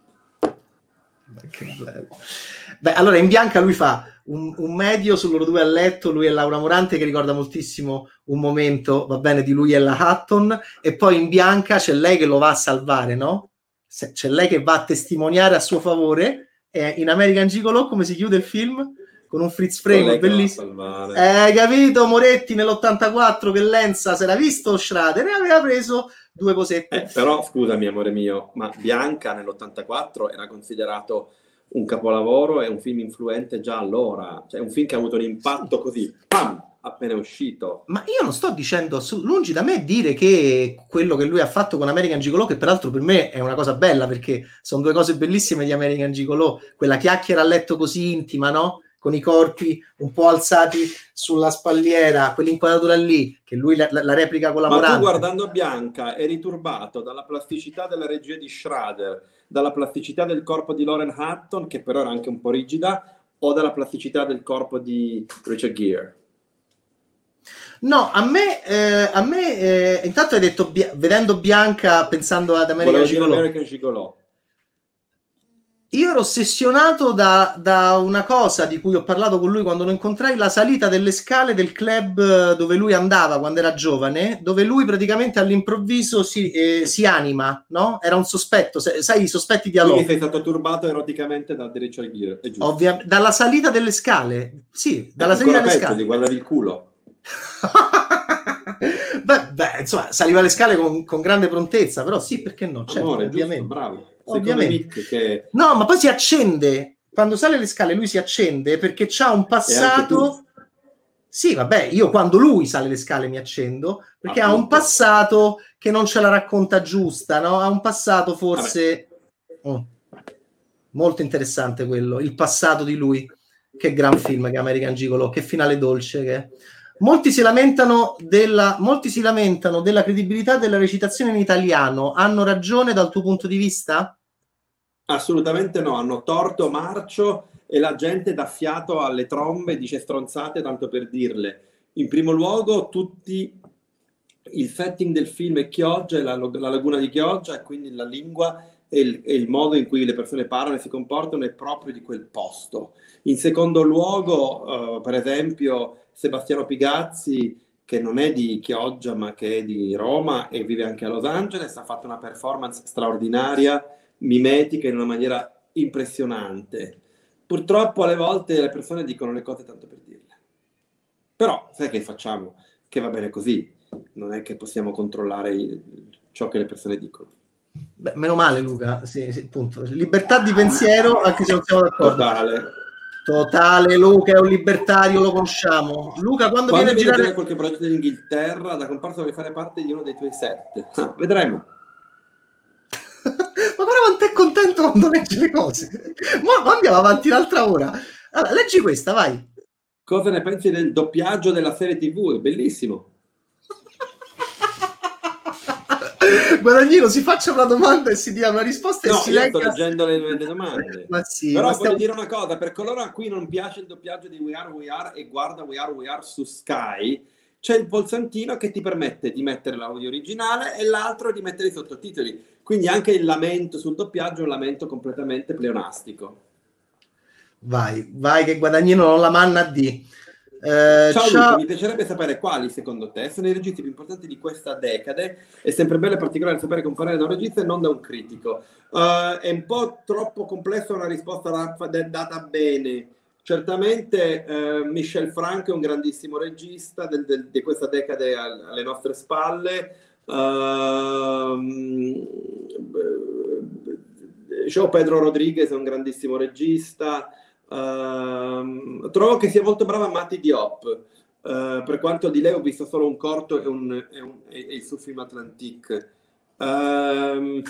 Beh, allora in bianca lui fa un, un, medio su loro due a letto, lui e Laura Morante, che ricorda moltissimo un momento, va bene, di lui e la Hutton, e poi in bianca c'è lei che lo va a salvare, no? C'è lei che va a testimoniare a suo favore. E in American Gigolo come si chiude il film? Con un Fritz frame bellissimo. Eh, capito, Moretti nell'84 che Lenza si era visto Schrader e aveva preso due cosette. Eh, però scusami, amore mio, ma Bianca nell'84 era considerato un capolavoro e un film influente già allora, cioè un film che ha avuto un impatto così, pam, appena uscito. Ma io non sto dicendo, su, lungi da me dire che quello che lui ha fatto con American Gigolo, che peraltro per me è una cosa bella perché sono due cose bellissime di American Gigolo, quella chiacchiera a letto così intima, no? Con i corpi un po' alzati sulla spalliera, quell'inquadratura lì, che lui la, la replica con la Ma tu guardando Bianca eri turbato dalla plasticità della regia di Schrader, dalla plasticità del corpo di Lauren Hutton, che però era anche un po' rigida, o dalla plasticità del corpo di Richard Gere? No, a me, eh, a me eh, intanto hai detto, vedendo Bianca, pensando ad American Gigolo. American Gigolo io ero ossessionato da, da, una cosa di cui ho parlato con lui quando lo incontrai, la salita delle scale del club dove lui andava quando era giovane, dove lui praticamente all'improvviso si, eh, si anima, no? Era un sospetto, sai i sospetti di Quindi sei stato turbato eroticamente da Richard Gere, Ovvia- dalla salita delle scale, sì, dalla eh, salita delle scale. Ti guardavi il culo. beh, beh, insomma, saliva le scale con, con grande prontezza, però sì, perché no? Certo, Amore, ovviamente. Giusto, bravo ovviamente. Che... No, ma poi si accende. Quando sale le scale lui si accende perché c'ha un passato... Sì, vabbè, io quando lui sale le scale mi accendo perché Appunto. ha un passato che non ce la racconta giusta, no? Ha un passato forse... Oh. Molto interessante quello, il passato di lui. Che gran film che American Gigolo, che finale dolce che è. Molti si, lamentano della, molti si lamentano della credibilità della recitazione in italiano. Hanno ragione dal tuo punto di vista? Assolutamente no, hanno torto marcio e la gente dà fiato alle trombe dice stronzate tanto per dirle. In primo luogo, tutti il setting del film è Chioggia, la, la laguna di Chioggia, e quindi la lingua e il, e il, modo in cui le persone parlano e si comportano è proprio di quel posto. In secondo luogo, uh, per esempio, Sebastiano Pigazzi, che non è di Chioggia ma che è di Roma e vive anche a Los Angeles, ha fatto una performance straordinaria mimetica in una maniera impressionante. Purtroppo alle volte le persone dicono le cose tanto per dirle. Però sai che facciamo? Che va bene così, non è che possiamo controllare ciò che le persone dicono. Beh, meno male Luca, sì, sì, appunto. Libertà di pensiero, anche se non siamo d'accordo. Totale. Totale, Luca è un libertario, lo conosciamo. Luca, quando, quando viene a girare... qualche progetto in Inghilterra, da comparsa vuoi fare parte di uno dei tuoi set. vedremo. Ma guarda quanto è contento quando legge le cose. Ma, ma andiamo avanti un'altra ora. Allora, leggi questa, vai. Cosa ne pensi del doppiaggio della serie TV? È bellissimo. Guadagnino si faccia una domanda e si dia una risposta no, e si legga... sto leggendo le, le domande. ma sì, Però ma voglio stiamo... dire una cosa, per coloro a cui non piace il doppiaggio di We Are We Are e guarda We Are We Are su Sky, c'è il pulsantino che ti permette di mettere l'audio originale e l'altro di mettere i sottotitoli. Quindi anche il lamento sul doppiaggio è un lamento completamente pleonastico. Vai, vai che Guadagnino non la manna di. Eh, ciao, ciao. Luca, mi piacerebbe sapere quali secondo te sono i registi più importanti di questa decade. È sempre bello e particolare sapere come fare da un regista e non da un critico. Uh, è un po' troppo complessa una risposta data bene. Certamente uh, Michel Franco è un grandissimo regista del, del, di questa decade alle nostre spalle. Uh, Joe Pedro Rodriguez è un grandissimo regista. Uh, trovo che sia molto brava Matti Diop. Uh, per quanto di lei ho visto solo un corto e, un, e, un, e il suo film Atlantique. Uh,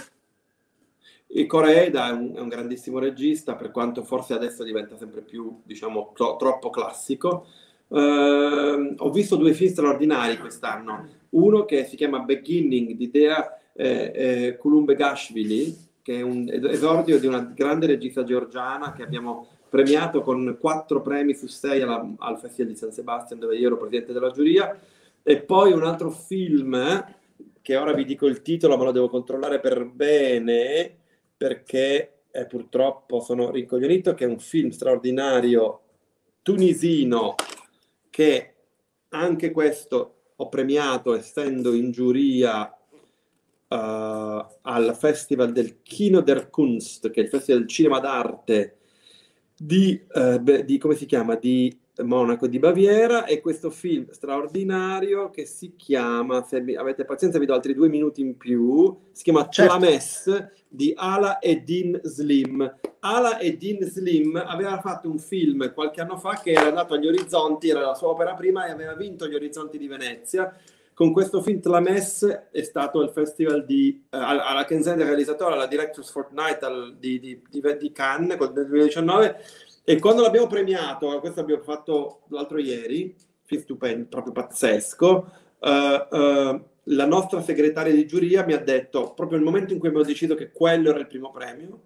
Coreeda è un, è un, grandissimo regista, per quanto forse adesso diventa sempre più, diciamo, tro, troppo classico. Ho visto due film straordinari quest'anno. Uno che si chiama Beginning di Dea eh, eh, Kulumbegashvili, che è un esordio di una grande regista georgiana che abbiamo premiato con quattro premi su sei alla, al Festival di San Sebastian dove io ero presidente della giuria. E poi un altro film che ora vi dico il titolo ma lo devo controllare per bene perché eh, purtroppo sono rincoglionito che è un film straordinario tunisino che anche questo ho premiato essendo in giuria uh, al Festival del Kino der Kunst che è il Festival del cinema d'arte di, eh, di, come si chiama, di Monaco di Baviera e questo film straordinario che si chiama, se avete pazienza vi do altri due minuti in più, si chiama certo. Tlames di Ala Eddin Slim. Ala Eddin Slim aveva fatto un film qualche anno fa che era andato agli orizzonti, era la sua opera prima e aveva vinto gli orizzonti di Venezia con questo film Tlames è stato il festival di, uh, alla Kenzen realizzatore, alla Directors Fortnite al, di, di, di, di Cannes del 2019 e quando l'abbiamo premiato, questo abbiamo fatto l'altro ieri, stupendo, proprio pazzesco, uh, uh, la nostra segretaria di giuria mi ha detto, proprio nel momento in cui abbiamo deciso che quello era il primo premio,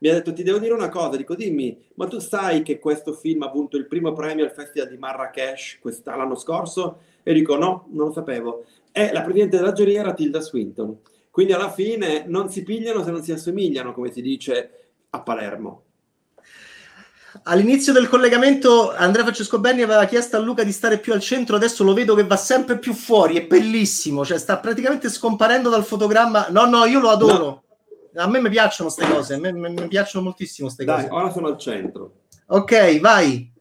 mi ha detto ti devo dire una cosa, dico dimmi, ma tu sai che questo film ha avuto il primo premio al Festival di Marrakesh l'anno scorso? E dico no, non lo sapevo. E la presidente della giuria era Tilda Swinton. Quindi alla fine non si pigliano se non si assomigliano, come si dice a Palermo. All'inizio del collegamento Andrea Francesco Benni aveva chiesto a Luca di stare più al centro, adesso lo vedo che va sempre più fuori, è bellissimo, cioè sta praticamente scomparendo dal fotogramma. No, no, io lo adoro. No. A me mi piacciono queste cose, a me, mi piacciono moltissimo queste cose. ora sono al centro. Ok, vai.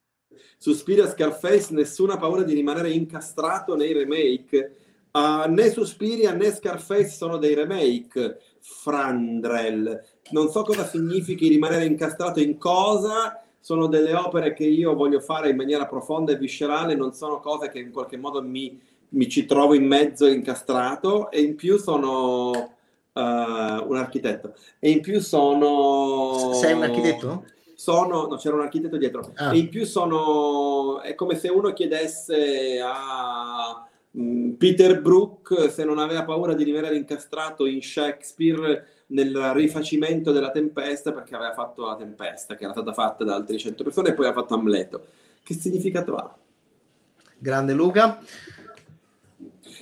Suspiria Scarface, nessuna paura di rimanere incastrato nei remake. Uh, né Suspiria né Scarface sono dei remake. Frandrel. Non so cosa significhi rimanere incastrato in cosa. Sono delle opere che io voglio fare in maniera profonda e viscerale, non sono cose che in qualche modo mi, mi ci trovo in mezzo incastrato e in più sono uh, un architetto. E in più sono... Sei un architetto? sono, no, c'era un architetto dietro, ah. e in più sono, è come se uno chiedesse a Peter Brook se non aveva paura di rimanere incastrato in Shakespeare nel rifacimento della tempesta perché aveva fatto la tempesta che era stata fatta da altre 100 persone e poi ha fatto Amleto. Che significato ha? Grande Luca.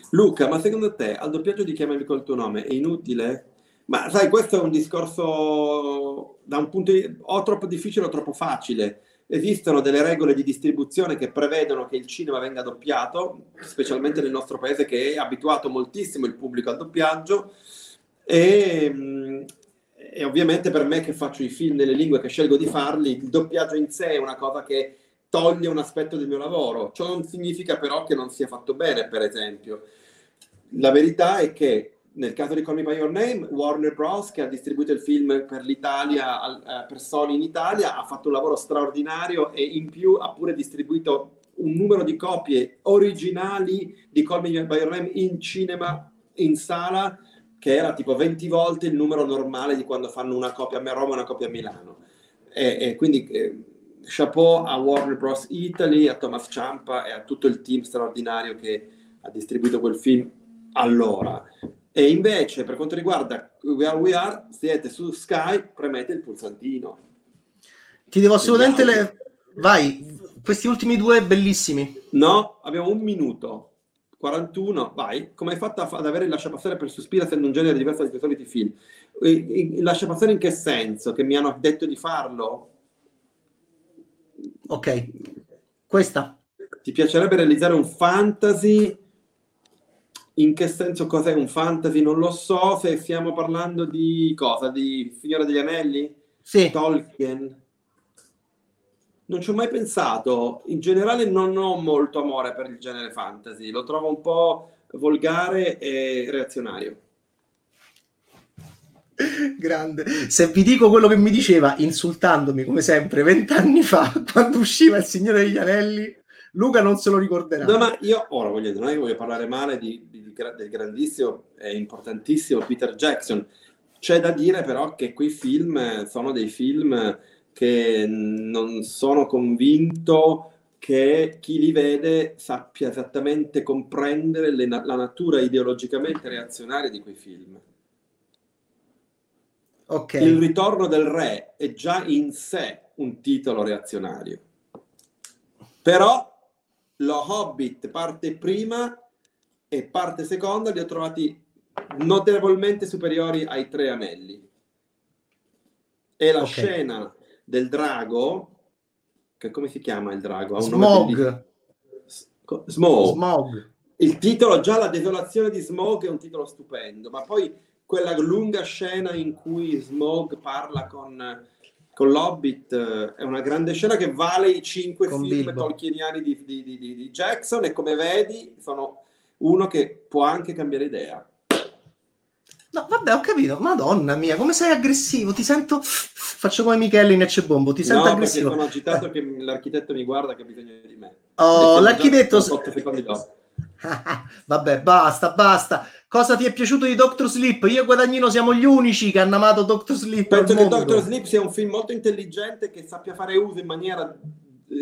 Luca, ma secondo te al doppiaggio di Chiamami col tuo nome è inutile? Ma sai, questo è un discorso da un punto di o troppo difficile o troppo facile. Esistono delle regole di distribuzione che prevedono che il cinema venga doppiato, specialmente nel nostro paese che è abituato moltissimo il pubblico al doppiaggio. E, e ovviamente per me che faccio i film nelle lingue che scelgo di farli, il doppiaggio in sé è una cosa che toglie un aspetto del mio lavoro. Ciò non significa però che non sia fatto bene, per esempio. La verità è che nel caso di Call Me By Your Name, Warner Bros., che ha distribuito il film per l'Italia, eh, per Sony in Italia, ha fatto un lavoro straordinario e in più ha pure distribuito un numero di copie originali di Call Me By Your Name in cinema, in sala, che era tipo 20 volte il numero normale di quando fanno una copia a Roma e una copia a Milano. E, e quindi eh, chapeau a Warner Bros. Italy, a Thomas Ciampa e a tutto il team straordinario che ha distribuito quel film allora. E invece, per quanto riguarda We Are We Are, siete su Sky, premete il pulsantino. Ti devo assolutamente le... Vai, questi ultimi due bellissimi. No, abbiamo un minuto. 41, vai. Come hai fatto ad avere il lasciapassare per Suspira essendo un genere diverso dai tuoi soliti film? Il lasciapassare in che senso? Che mi hanno detto di farlo? Ok, questa. Ti piacerebbe realizzare un fantasy? In che senso cos'è un fantasy? Non lo so, se stiamo parlando di cosa? Di Signore degli Anelli? Sì. Tolkien? Non ci ho mai pensato. In generale non ho molto amore per il genere fantasy, lo trovo un po' volgare e reazionario. Grande. Se vi dico quello che mi diceva, insultandomi come sempre vent'anni fa, quando usciva Il Signore degli Anelli, Luca non se lo ricorderà. No, ma io ora voglio, non è che voglio parlare male di, di, di, del grandissimo e importantissimo Peter Jackson. C'è da dire però che quei film sono dei film che non sono convinto che chi li vede sappia esattamente comprendere le, la natura ideologicamente reazionaria di quei film. Okay. Il ritorno del re è già in sé un titolo reazionario. Però lo Hobbit parte prima e parte seconda li ho trovati notevolmente superiori ai tre anelli. E la okay. scena del drago, che come si chiama il drago? Smog. Smog. Smog. Il titolo, già la desolazione di Smog è un titolo stupendo, ma poi quella lunga scena in cui Smog parla con, con l'Hobbit eh, è una grande scena che vale i cinque con film Bilbo. tolkieniani di, di, di, di Jackson e come vedi sono uno che può anche cambiare idea. No, vabbè, ho capito. Madonna mia, come sei aggressivo? Ti sento. Faccio come Michele in Ecce Bombo. Ti sento no, aggressivo. sono agitato che l'architetto mi guarda che ha bisogno di me. Oh, l'architetto. vabbè, basta, basta. Cosa ti è piaciuto di Doctor Sleep? Io e Guadagnino siamo gli unici che hanno amato Doctor Sleep. Penso che Doctor Sleep sia un film molto intelligente che sappia fare uso in maniera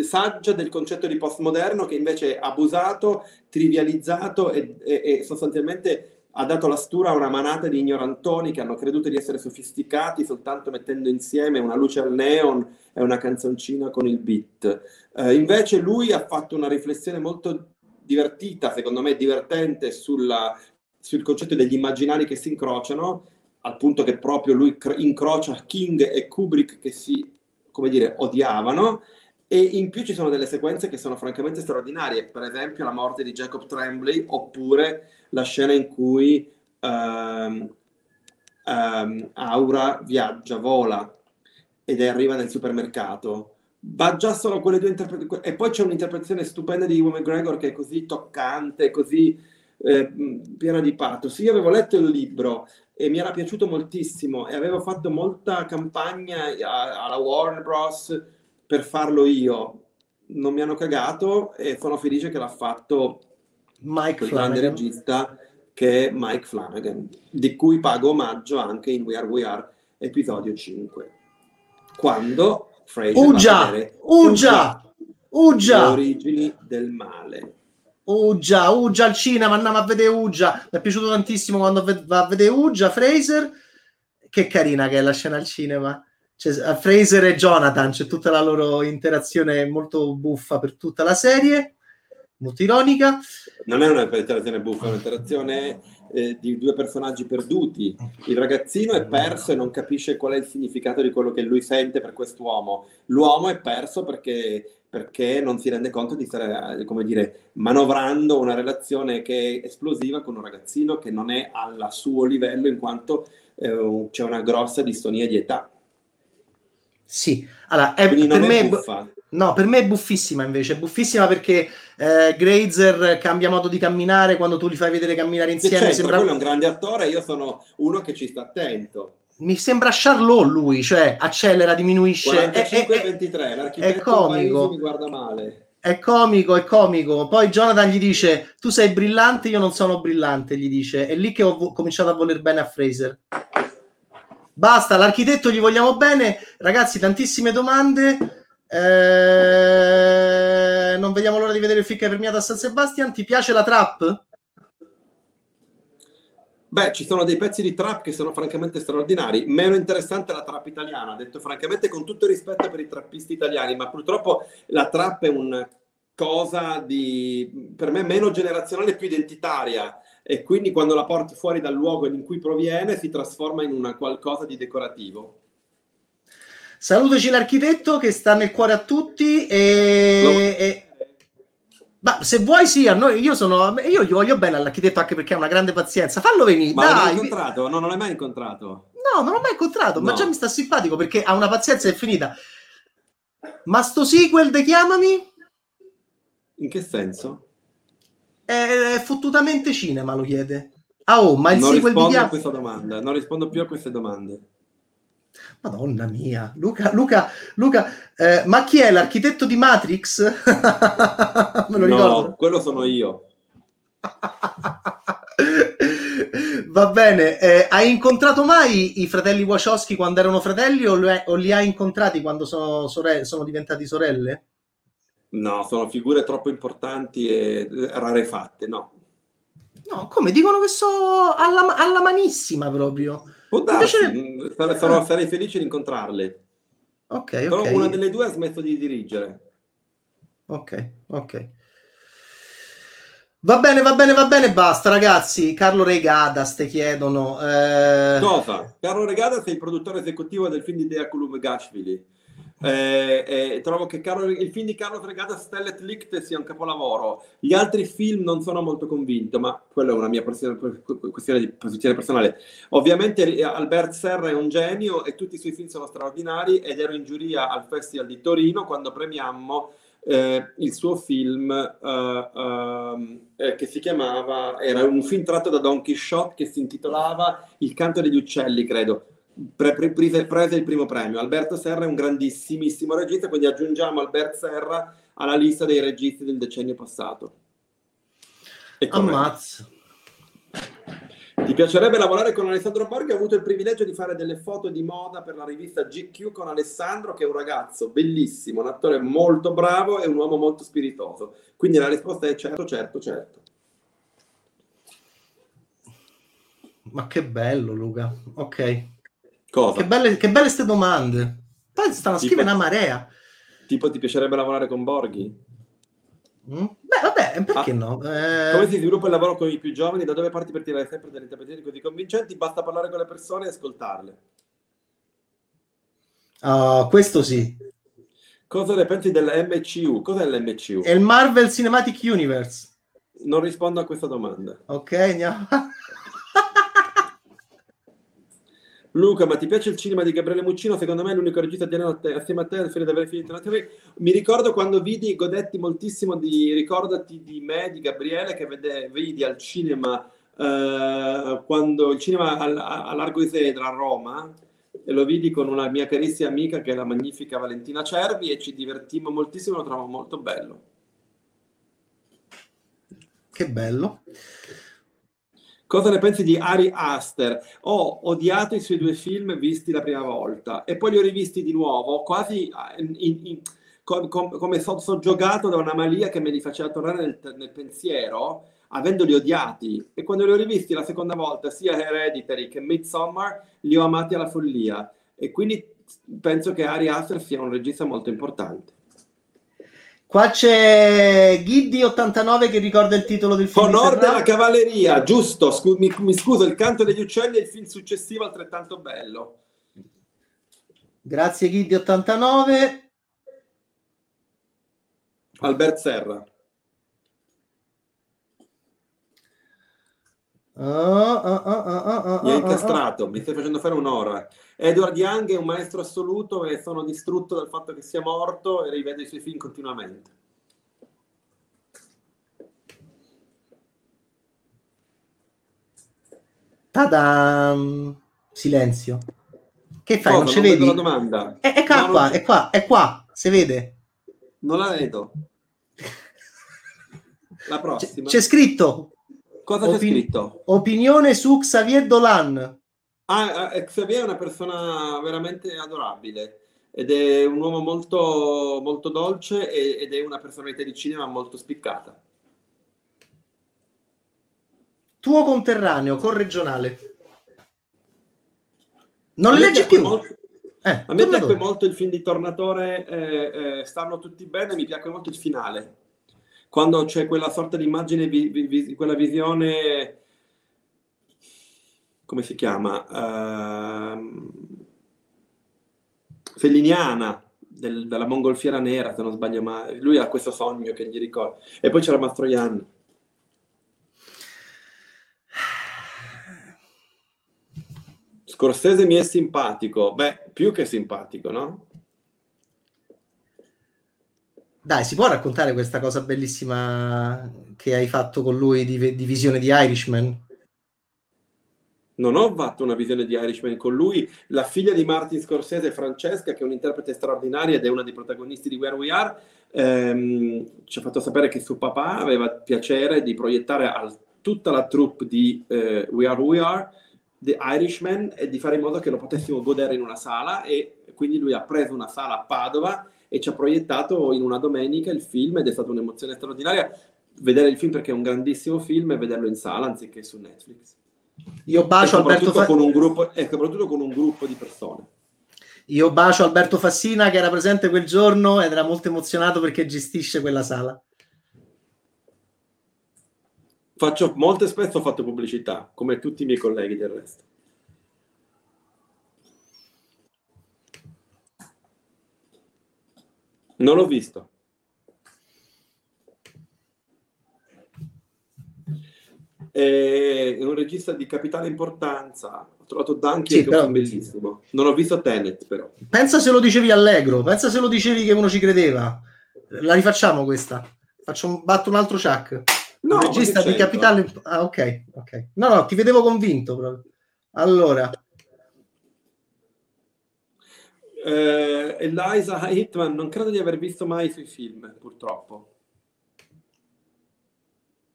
saggia del concetto di postmoderno che invece è abusato, trivializzato e, e, e sostanzialmente ha dato la stura a una manata di ignorantoni che hanno creduto di essere sofisticati soltanto mettendo insieme una luce al neon e una canzoncina con il beat. Eh, invece lui ha fatto una riflessione molto divertita, secondo me divertente, sulla, sul concetto degli immaginari che si incrociano, al punto che proprio lui incrocia King e Kubrick che si, come dire, odiavano. E in più ci sono delle sequenze che sono francamente straordinarie, per esempio la morte di Jacob Tremblay oppure la scena in cui um, um, Aura viaggia, vola ed arriva nel supermercato. Va già solo quelle due interpretazioni. E poi c'è un'interpretazione stupenda di Ewan McGregor che è così toccante, così eh, piena di pathos. Io avevo letto il libro e mi era piaciuto moltissimo e avevo fatto molta campagna alla Warner Bros. per farlo io. Non mi hanno cagato e sono felice che l'ha fatto Mike il grande regista che è Mike Flanagan, di cui pago omaggio anche in We Are We Are, episodio 5. Quando Fraser Uggia, Uggia, Uggia, le origini del male. Uggia, Uggia al cinema, andiamo a vedere Uggia. Mi è piaciuto tantissimo quando va a vedere Uggia, Fraser. Che carina che è la scena al cinema. C'è Fraser e Jonathan, c'è tutta la loro interazione molto buffa per tutta la serie molto ironica. Non è una interazione buffa, è un'interazione eh, di due personaggi perduti. Il ragazzino è perso e non capisce qual è il significato di quello che lui sente per quest'uomo. L'uomo è perso perché, perché non si rende conto di stare, come dire, manovrando una relazione che è esplosiva con un ragazzino che non è al suo livello in quanto eh, c'è una grossa distonia di età. Sì, allora, è, per me... Buffa No, per me è buffissima invece, è buffissima perché eh, Grazer cambia modo di camminare quando tu li fai vedere camminare insieme. Certo, sembra... quello è un grande attore, io sono uno che ci sta attento. Mi sembra Charlot lui, cioè accelera, diminuisce. 45 è, 23, l'architetto è comico. mi guarda male. È comico, è comico. Poi Jonathan gli dice: Tu sei brillante, io non sono brillante. Gli dice: È lì che ho cominciato a voler bene a Fraser. Basta, l'architetto gli vogliamo bene. Ragazzi, tantissime domande. Eh, non vediamo l'ora di vedere il film premiato a San Sebastian. Ti piace la trap? Beh, ci sono dei pezzi di trap che sono francamente straordinari. Meno interessante la trap italiana, detto francamente con tutto il rispetto per i trappisti italiani, ma purtroppo la trap è una cosa di, per me, meno generazionale, più identitaria e quindi quando la porti fuori dal luogo in cui proviene si trasforma in una qualcosa di decorativo. Salutaci l'architetto che sta nel cuore a tutti e... No. e ma se vuoi sì, a noi, io, sono, io gli voglio bene all'architetto anche perché ha una grande pazienza. Fallo venire. Ma dai. l'hai incontrato? No, non l'hai mai incontrato. No, non l'ho mai incontrato, no. ma già mi sta simpatico perché ha una pazienza infinita. Ma sto sequel de chiamami? In che senso? È, è fottutamente cinema, lo chiede. Ah, oh, ma il non sequel di chiamami... a questa domanda, non rispondo più a queste domande. Madonna mia, Luca, Luca, Luca, eh, ma chi è l'architetto di Matrix? Me lo no, ricordo. quello sono io. Va bene, eh, hai incontrato mai i fratelli Wachowski quando erano fratelli o, le, o li hai incontrati quando sono, sorelle, sono diventati sorelle? No, sono figure troppo importanti e rarefatte, no. No, come dicono che sono alla, alla manissima proprio. Può darsi, Invece... sarei, sarò, sarei felice di incontrarle. Ok, Però okay. una delle due ha smesso di dirigere. Ok, ok. Va bene, va bene, va bene, basta ragazzi. Carlo Regadas te chiedono. Eh... Cosa? Carlo Regadas è il produttore esecutivo del film di Dea Kulum-Gashvili eh, eh, trovo che Carlo, il film di Carlo Fregata Stellet Licht sia un capolavoro. Gli altri film non sono molto convinto, ma quella è una mia questione di posizione personale. Ovviamente Albert Serra è un genio e tutti i suoi film sono straordinari ed ero in giuria al Festival di Torino quando premiammo eh, il suo film uh, uh, che si chiamava, era un film tratto da Don Quixote che si intitolava Il canto degli uccelli, credo pre- pre- prese, prese il primo premio. Alberto Serra è un grandissimissimo regista, quindi aggiungiamo Alberto Serra alla lista dei registi del decennio passato. Ammazza. Ti piacerebbe lavorare con Alessandro Borghi? Ho avuto il privilegio di fare delle foto di moda per la rivista GQ con Alessandro, che è un ragazzo bellissimo, un attore molto bravo e un uomo molto spiritoso. Quindi la risposta è certo, certo, certo. Ma che bello, Luca. Ok. Cosa? Che belle, che belle queste domande. Poi stanno a scrivere una marea. Tipo, ti piacerebbe lavorare con Borghi? Mm? Beh, vabbè, perché ah, no? Eh... Come si sviluppa il lavoro con i più giovani? Da dove parti per tirare sempre delle interpretazioni così convincenti? Basta parlare con le persone e ascoltarle. Uh, questo sì. Cosa ne pensi dell'MCU? Cos'è l'MCU? È il Marvel Cinematic Universe. Non rispondo a questa domanda. Ok, andiamo. Luca, ma ti piace il cinema di Gabriele Muccino? Secondo me è l'unico regista italiano assieme a te al di avere finito la TV. Mi ricordo quando vidi, godetti moltissimo di Ricordati di me, di Gabriele, che vede, vidi al cinema, eh, quando il cinema a, a Largo Isedra a Roma, e lo vidi con una mia carissima amica che è la magnifica Valentina Cervi e ci divertimmo moltissimo, lo trovo molto bello. Che bello. Cosa ne pensi di Ari Aster? Ho odiato i suoi due film visti la prima volta e poi li ho rivisti di nuovo, quasi eh, in, in, com, com, come so, soggiogato da una malia che me li faceva tornare nel, nel, pensiero, avendoli odiati. E quando li ho rivisti la seconda volta, sia Hereditary che Midsommar, li ho amati alla follia. E quindi penso che Ari Aster sia un regista molto importante. Qua c'è Ghiddi89 che ricorda il titolo del film. Onor della cavalleria, giusto. Scu- mi, mi, scuso, il canto degli uccelli è il film successivo altrettanto bello. Grazie Ghiddi89. Albert Serra. Oh, oh, oh, mi hai incastrato, mi stai facendo fare un'ora. Edward Young è un maestro assoluto e sono distrutto dal fatto che sia morto e rivedo i suoi film continuamente. Tadam! Silenzio. Che fai? Cosa? Non ci vedi? La domanda. È, è qua, no, è qua, è qua, si vede. Non la vedo. la prossima. C'è scritto. Cosa Opin- c'è scritto? Opinione su Xavier Dolan. Ah, eh, Xavier è una persona veramente adorabile ed è un uomo molto, molto dolce ed è una personalità di cinema molto spiccata. Tuo conterraneo, corregionale. Non le leggi più? Molto, eh, a me piace molto il film di Tornatore, eh, eh, stanno tutti bene, mi piace molto il finale. Quando c'è quella sorta di immagine, vi, vi, quella visione, come si chiama? Uh, felliniana del, della mongolfiera nera, se non sbaglio mai. Lui ha questo sogno che gli ricorda. E poi c'era Mastroianni. Scorsese mi è simpatico, beh, più che simpatico, no? Dai, si può raccontare questa cosa bellissima che hai fatto con lui di, di visione di Irishman? Non ho fatto una visione di Irishman con lui. La figlia di Martin Scorsese, Francesca, che è un'interprete straordinaria ed è una dei protagonisti di Where We Are, ehm, ci ha fatto sapere che suo papà aveva piacere di proiettare a tutta la troupe di eh, We Are We Are The Irishman e di fare in modo che lo potessimo godere in una sala e quindi lui ha preso una sala a Padova e ci ha proiettato in una domenica il film ed è stata un'emozione straordinaria vedere il film perché è un grandissimo film e vederlo in sala anziché su Netflix. Io bacio Alberto Fa... con un gruppo e soprattutto con un gruppo di persone. Io bacio Alberto Fassina che era presente quel giorno ed era molto emozionato perché gestisce quella sala. Faccio, molto spesso ho fatto pubblicità, come tutti i miei colleghi del resto. Non l'ho visto. È un regista di capitale importanza. Ho trovato Duncan sì, che però... è bellissimo. Non ho visto Tenet, però. Pensa se lo dicevi allegro, pensa se lo dicevi che uno ci credeva. La rifacciamo questa. Faccio un, batto un altro chuck. No, regista di Capitale. Ah, ok, ok. No, no, ti vedevo convinto proprio. Allora. Eh, Eliza Hitman, non credo di aver visto mai i suoi film, purtroppo.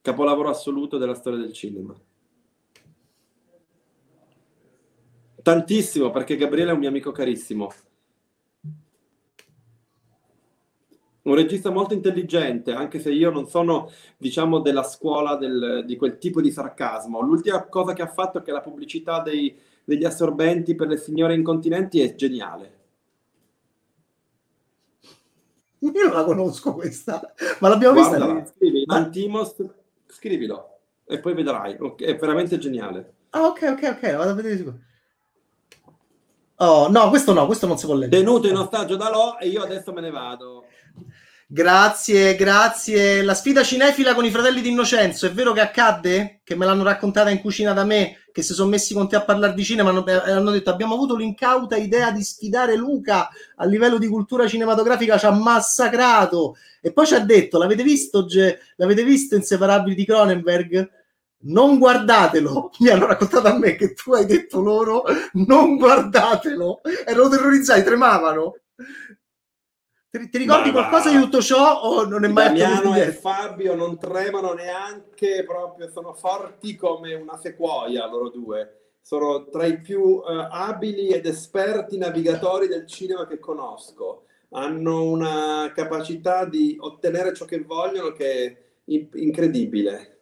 Capolavoro assoluto della storia del cinema. Tantissimo, perché Gabriele è un mio amico carissimo. un regista molto intelligente, anche se io non sono, diciamo, della scuola del, di quel tipo di sarcasmo. L'ultima cosa che ha fatto è che la pubblicità dei, degli assorbenti per le signore incontinenti è geniale. Io non la conosco questa, ma l'abbiamo Guardala, vista. Scrivi. Antimos, scrivilo e poi vedrai. È veramente geniale. Ah, ok, ok, ok, vado a vedere. Oh, no, questo no, questo non si può leggere. Tenuto in ostaggio da Lo e io adesso me ne vado. Grazie, grazie. La sfida cinefila con i fratelli di Innocenzo, è vero che accadde? Che me l'hanno raccontata in cucina da me, che si sono messi con te a parlare di cinema hanno, hanno detto abbiamo avuto l'incauta idea di sfidare Luca a livello di cultura cinematografica, ci ha massacrato. E poi ci ha detto, l'avete visto, l'avete visto Inseparabili di Cronenberg? Non guardatelo, mi hanno raccontato a me che tu hai detto loro non guardatelo, erano terrorizzati, tremavano. Ti, ti ricordi ma, qualcosa di tutto ciò o non è mai Damiano e Fabio non tremano neanche proprio, sono forti come una sequoia loro due. Sono tra i più uh, abili ed esperti navigatori del cinema che conosco. Hanno una capacità di ottenere ciò che vogliono che è incredibile.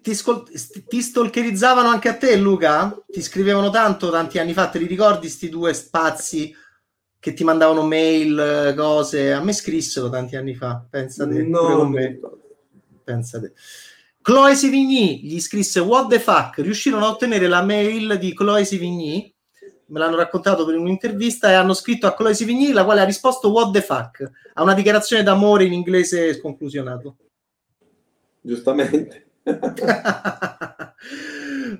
Ti, scol- ti, stalkerizzavano anche a te, Luca? Ti scrivevano tanto tanti anni fa, te li ricordi sti due spazi che ti mandavano mail, cose. A me scrissero tanti anni fa, pensate. No, me. Pensate. Chloe Sivigny gli scrisse What the fuck? Riuscirono a ottenere la mail di Chloe Sivigny, me l'hanno raccontato per un'intervista e hanno scritto a Chloe Sivigny la quale ha risposto What the fuck? A una dichiarazione d'amore in inglese sconclusionato. Giustamente.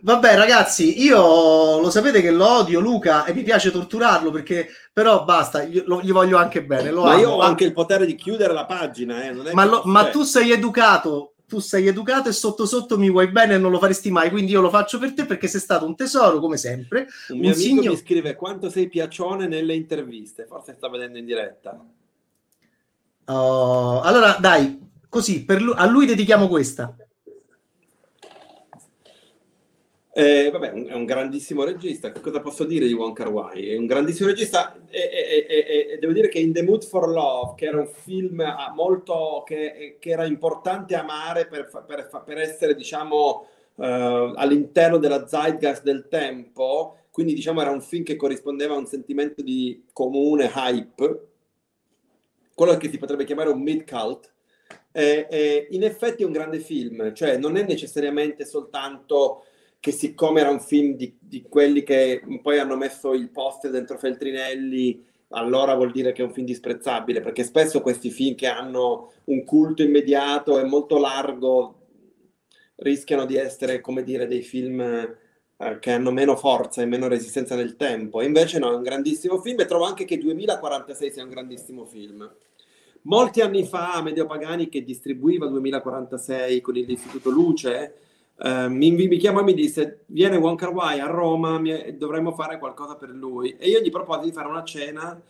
Vabbè, ragazzi, io lo sapete che lo odio Luca e mi piace torturarlo perché però basta, io, lo, gli voglio anche bene. ma amo. io ho anche il potere di chiudere la pagina, eh, ma, lo, ma tu sei educato, tu sei educato e sotto sotto mi vuoi bene e non lo faresti mai, quindi io lo faccio per te perché sei stato un tesoro, come sempre. Un, un mio amico signor... mi scrive quanto sei piacione nelle interviste, forse sta vedendo in diretta. Oh, allora, dai, così, lui, a lui dedichiamo questa. Eh, vabbè, un, è un grandissimo regista. Che cosa posso dire di Wong Kar Wai? È un grandissimo regista e, e, e, devo dire che In the Mood for Love, che era un film ah, molto che, che era importante amare per, per, per essere, diciamo, uh, all'interno della zeitgeist del tempo, quindi diciamo era un film che corrispondeva a un sentimento di comune hype, quello che si potrebbe chiamare un mid-cult. in effetti è un grande film, cioè non è necessariamente soltanto che siccome era un film di, di quelli che poi hanno messo il post dentro Feltrinelli, allora vuol dire che è un film disprezzabile, perché spesso questi film che hanno un culto immediato e molto largo rischiano di essere, come dire, dei film eh, che hanno meno forza e meno resistenza nel tempo. E invece no, è un grandissimo film e trovo anche che 2046 sia un grandissimo film. Molti anni fa, Medio Pagani, che distribuiva 2046 con l'Istituto Luce, Uh, mi, mi chiamò e mi disse viene Wong Kar Wai a Roma mi, dovremmo fare qualcosa per lui. E io gli proposi di fare una cena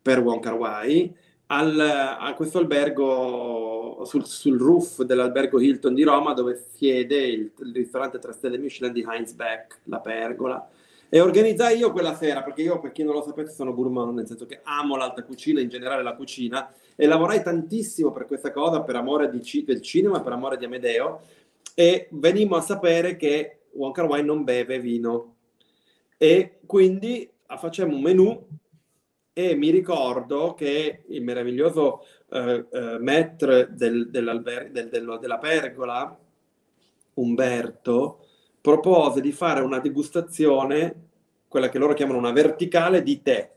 per Wong Kar Wai a questo albergo sul, sul, roof dell'albergo Hilton di Roma dove siede il, il ristorante 3 stelle Michelin di Heinz Beck, la pergola. E organizzai io quella sera perché io per chi non lo sapesse sono gourmand nel senso che amo l'alta cucina in generale la cucina e lavorai tantissimo per questa cosa per amore di, del cinema per amore di Amedeo e venimmo a sapere che Kar Wai non beve vino. E quindi facciamo un menù e mi ricordo che il meraviglioso eh, eh, maître del, del, della pergola Umberto propose di fare una degustazione quella che loro chiamano una verticale di tè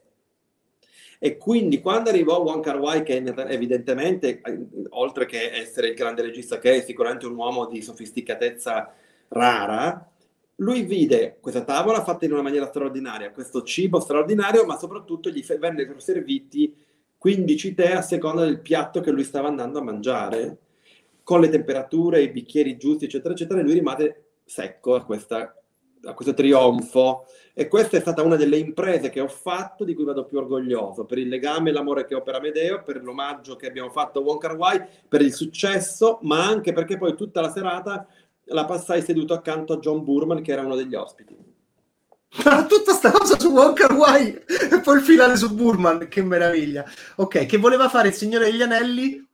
e quindi quando arrivò Wong Kar Wai, che evidentemente, eh, oltre che essere il grande regista che è, sicuramente un uomo di sofisticatezza rara, lui vide questa tavola fatta in una maniera straordinaria, questo cibo straordinario, ma soprattutto gli vennero serviti 15 tè a seconda del piatto che lui stava andando a mangiare, con le temperature, i bicchieri giusti, eccetera, eccetera, e lui rimase secco a, questa, a questo trionfo e questa è stata una delle imprese che ho fatto di cui vado più orgoglioso, per il legame e l'amore che ho per Amedeo, per l'omaggio che abbiamo fatto a Wong Kar Wai, per il successo, ma anche perché poi tutta la serata la passai seduto accanto a John Burman, che era uno degli ospiti. Tutta sta cosa su Wong Kar Wai e poi il finale su Burman, che meraviglia. Ok, che voleva fare il Signore degli Anelli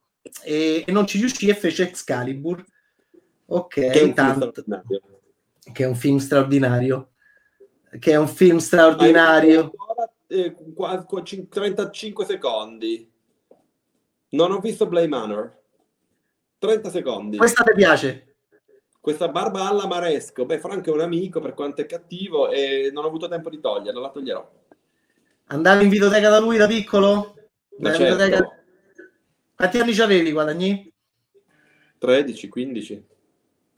e, e non ci riuscì e fece Excalibur. Ok, che è un, tanto, che è un film straordinario che è un film straordinario. Eh, 35 secondi. Non ho visto Blade Manor. 30 secondi. Questa ti piace? Questa barba alla Maresco. Beh, Franco è un amico per quanto è cattivo e non ho avuto tempo di toglierla, la toglierò. Andavi in videoteca da lui da piccolo? Certo. Quanti anni avevi, Guadagni? 13, 15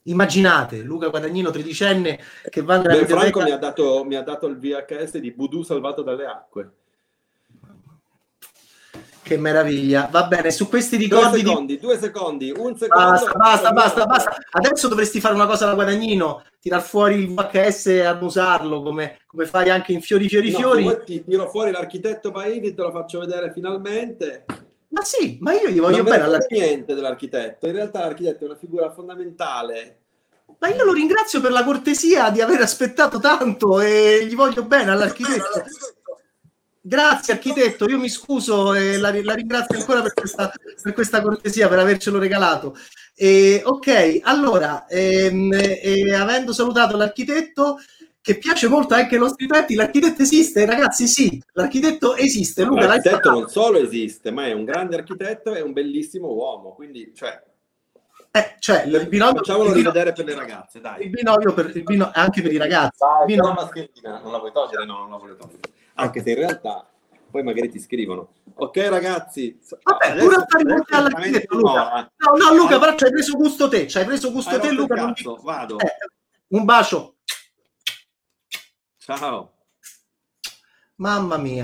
immaginate Luca Guadagnino tredicenne che va nella Beh, Franco mi ha, dato, mi ha dato il VHS di Voodoo salvato dalle acque che meraviglia. Va bene, su questi ricordi. Due secondi, di... due secondi, un secondo. Basta, basta, basta, basta. Adesso dovresti fare una cosa da guadagnino, tirar fuori il VHS e annusarlo come, come fai anche in Fiori, Fiori, no, Fiori. Ti tiro fuori l'architetto Baini, te lo faccio vedere finalmente. Ma sì, ma io gli voglio non bene all'architetto. niente dell'architetto, in realtà l'architetto è una figura fondamentale. Ma io lo ringrazio per la cortesia di aver aspettato tanto e gli voglio bene all'architetto. Grazie architetto, io mi scuso e la, la ringrazio ancora per questa, per questa, cortesia, per avercelo regalato. E, ok, allora, ehm, eh, avendo salutato l'architetto, che piace molto anche ai nostri utenti, l'architetto esiste, ragazzi, sì, l'architetto esiste. Luca, l'architetto non solo esiste, ma è un grande architetto e un bellissimo uomo, quindi, cioè... Eh, cioè, il binomio, Facciamolo il rivedere per le ragazze, dai. Il binomio, per, il binomio anche per i ragazzi. Dai, binomio... mascherina, non la vuoi togliere? No, non la voglio togliere. Anche se in realtà poi magari ti scrivono. Ok, ragazzi. Vabbè, pure a fare all'architetto, Luca. No, no, Luca, però ci hai preso gusto te, ci hai preso gusto te, Luca. Cazzo, vado. Eh, un bacio. Ciao. Mamma mia.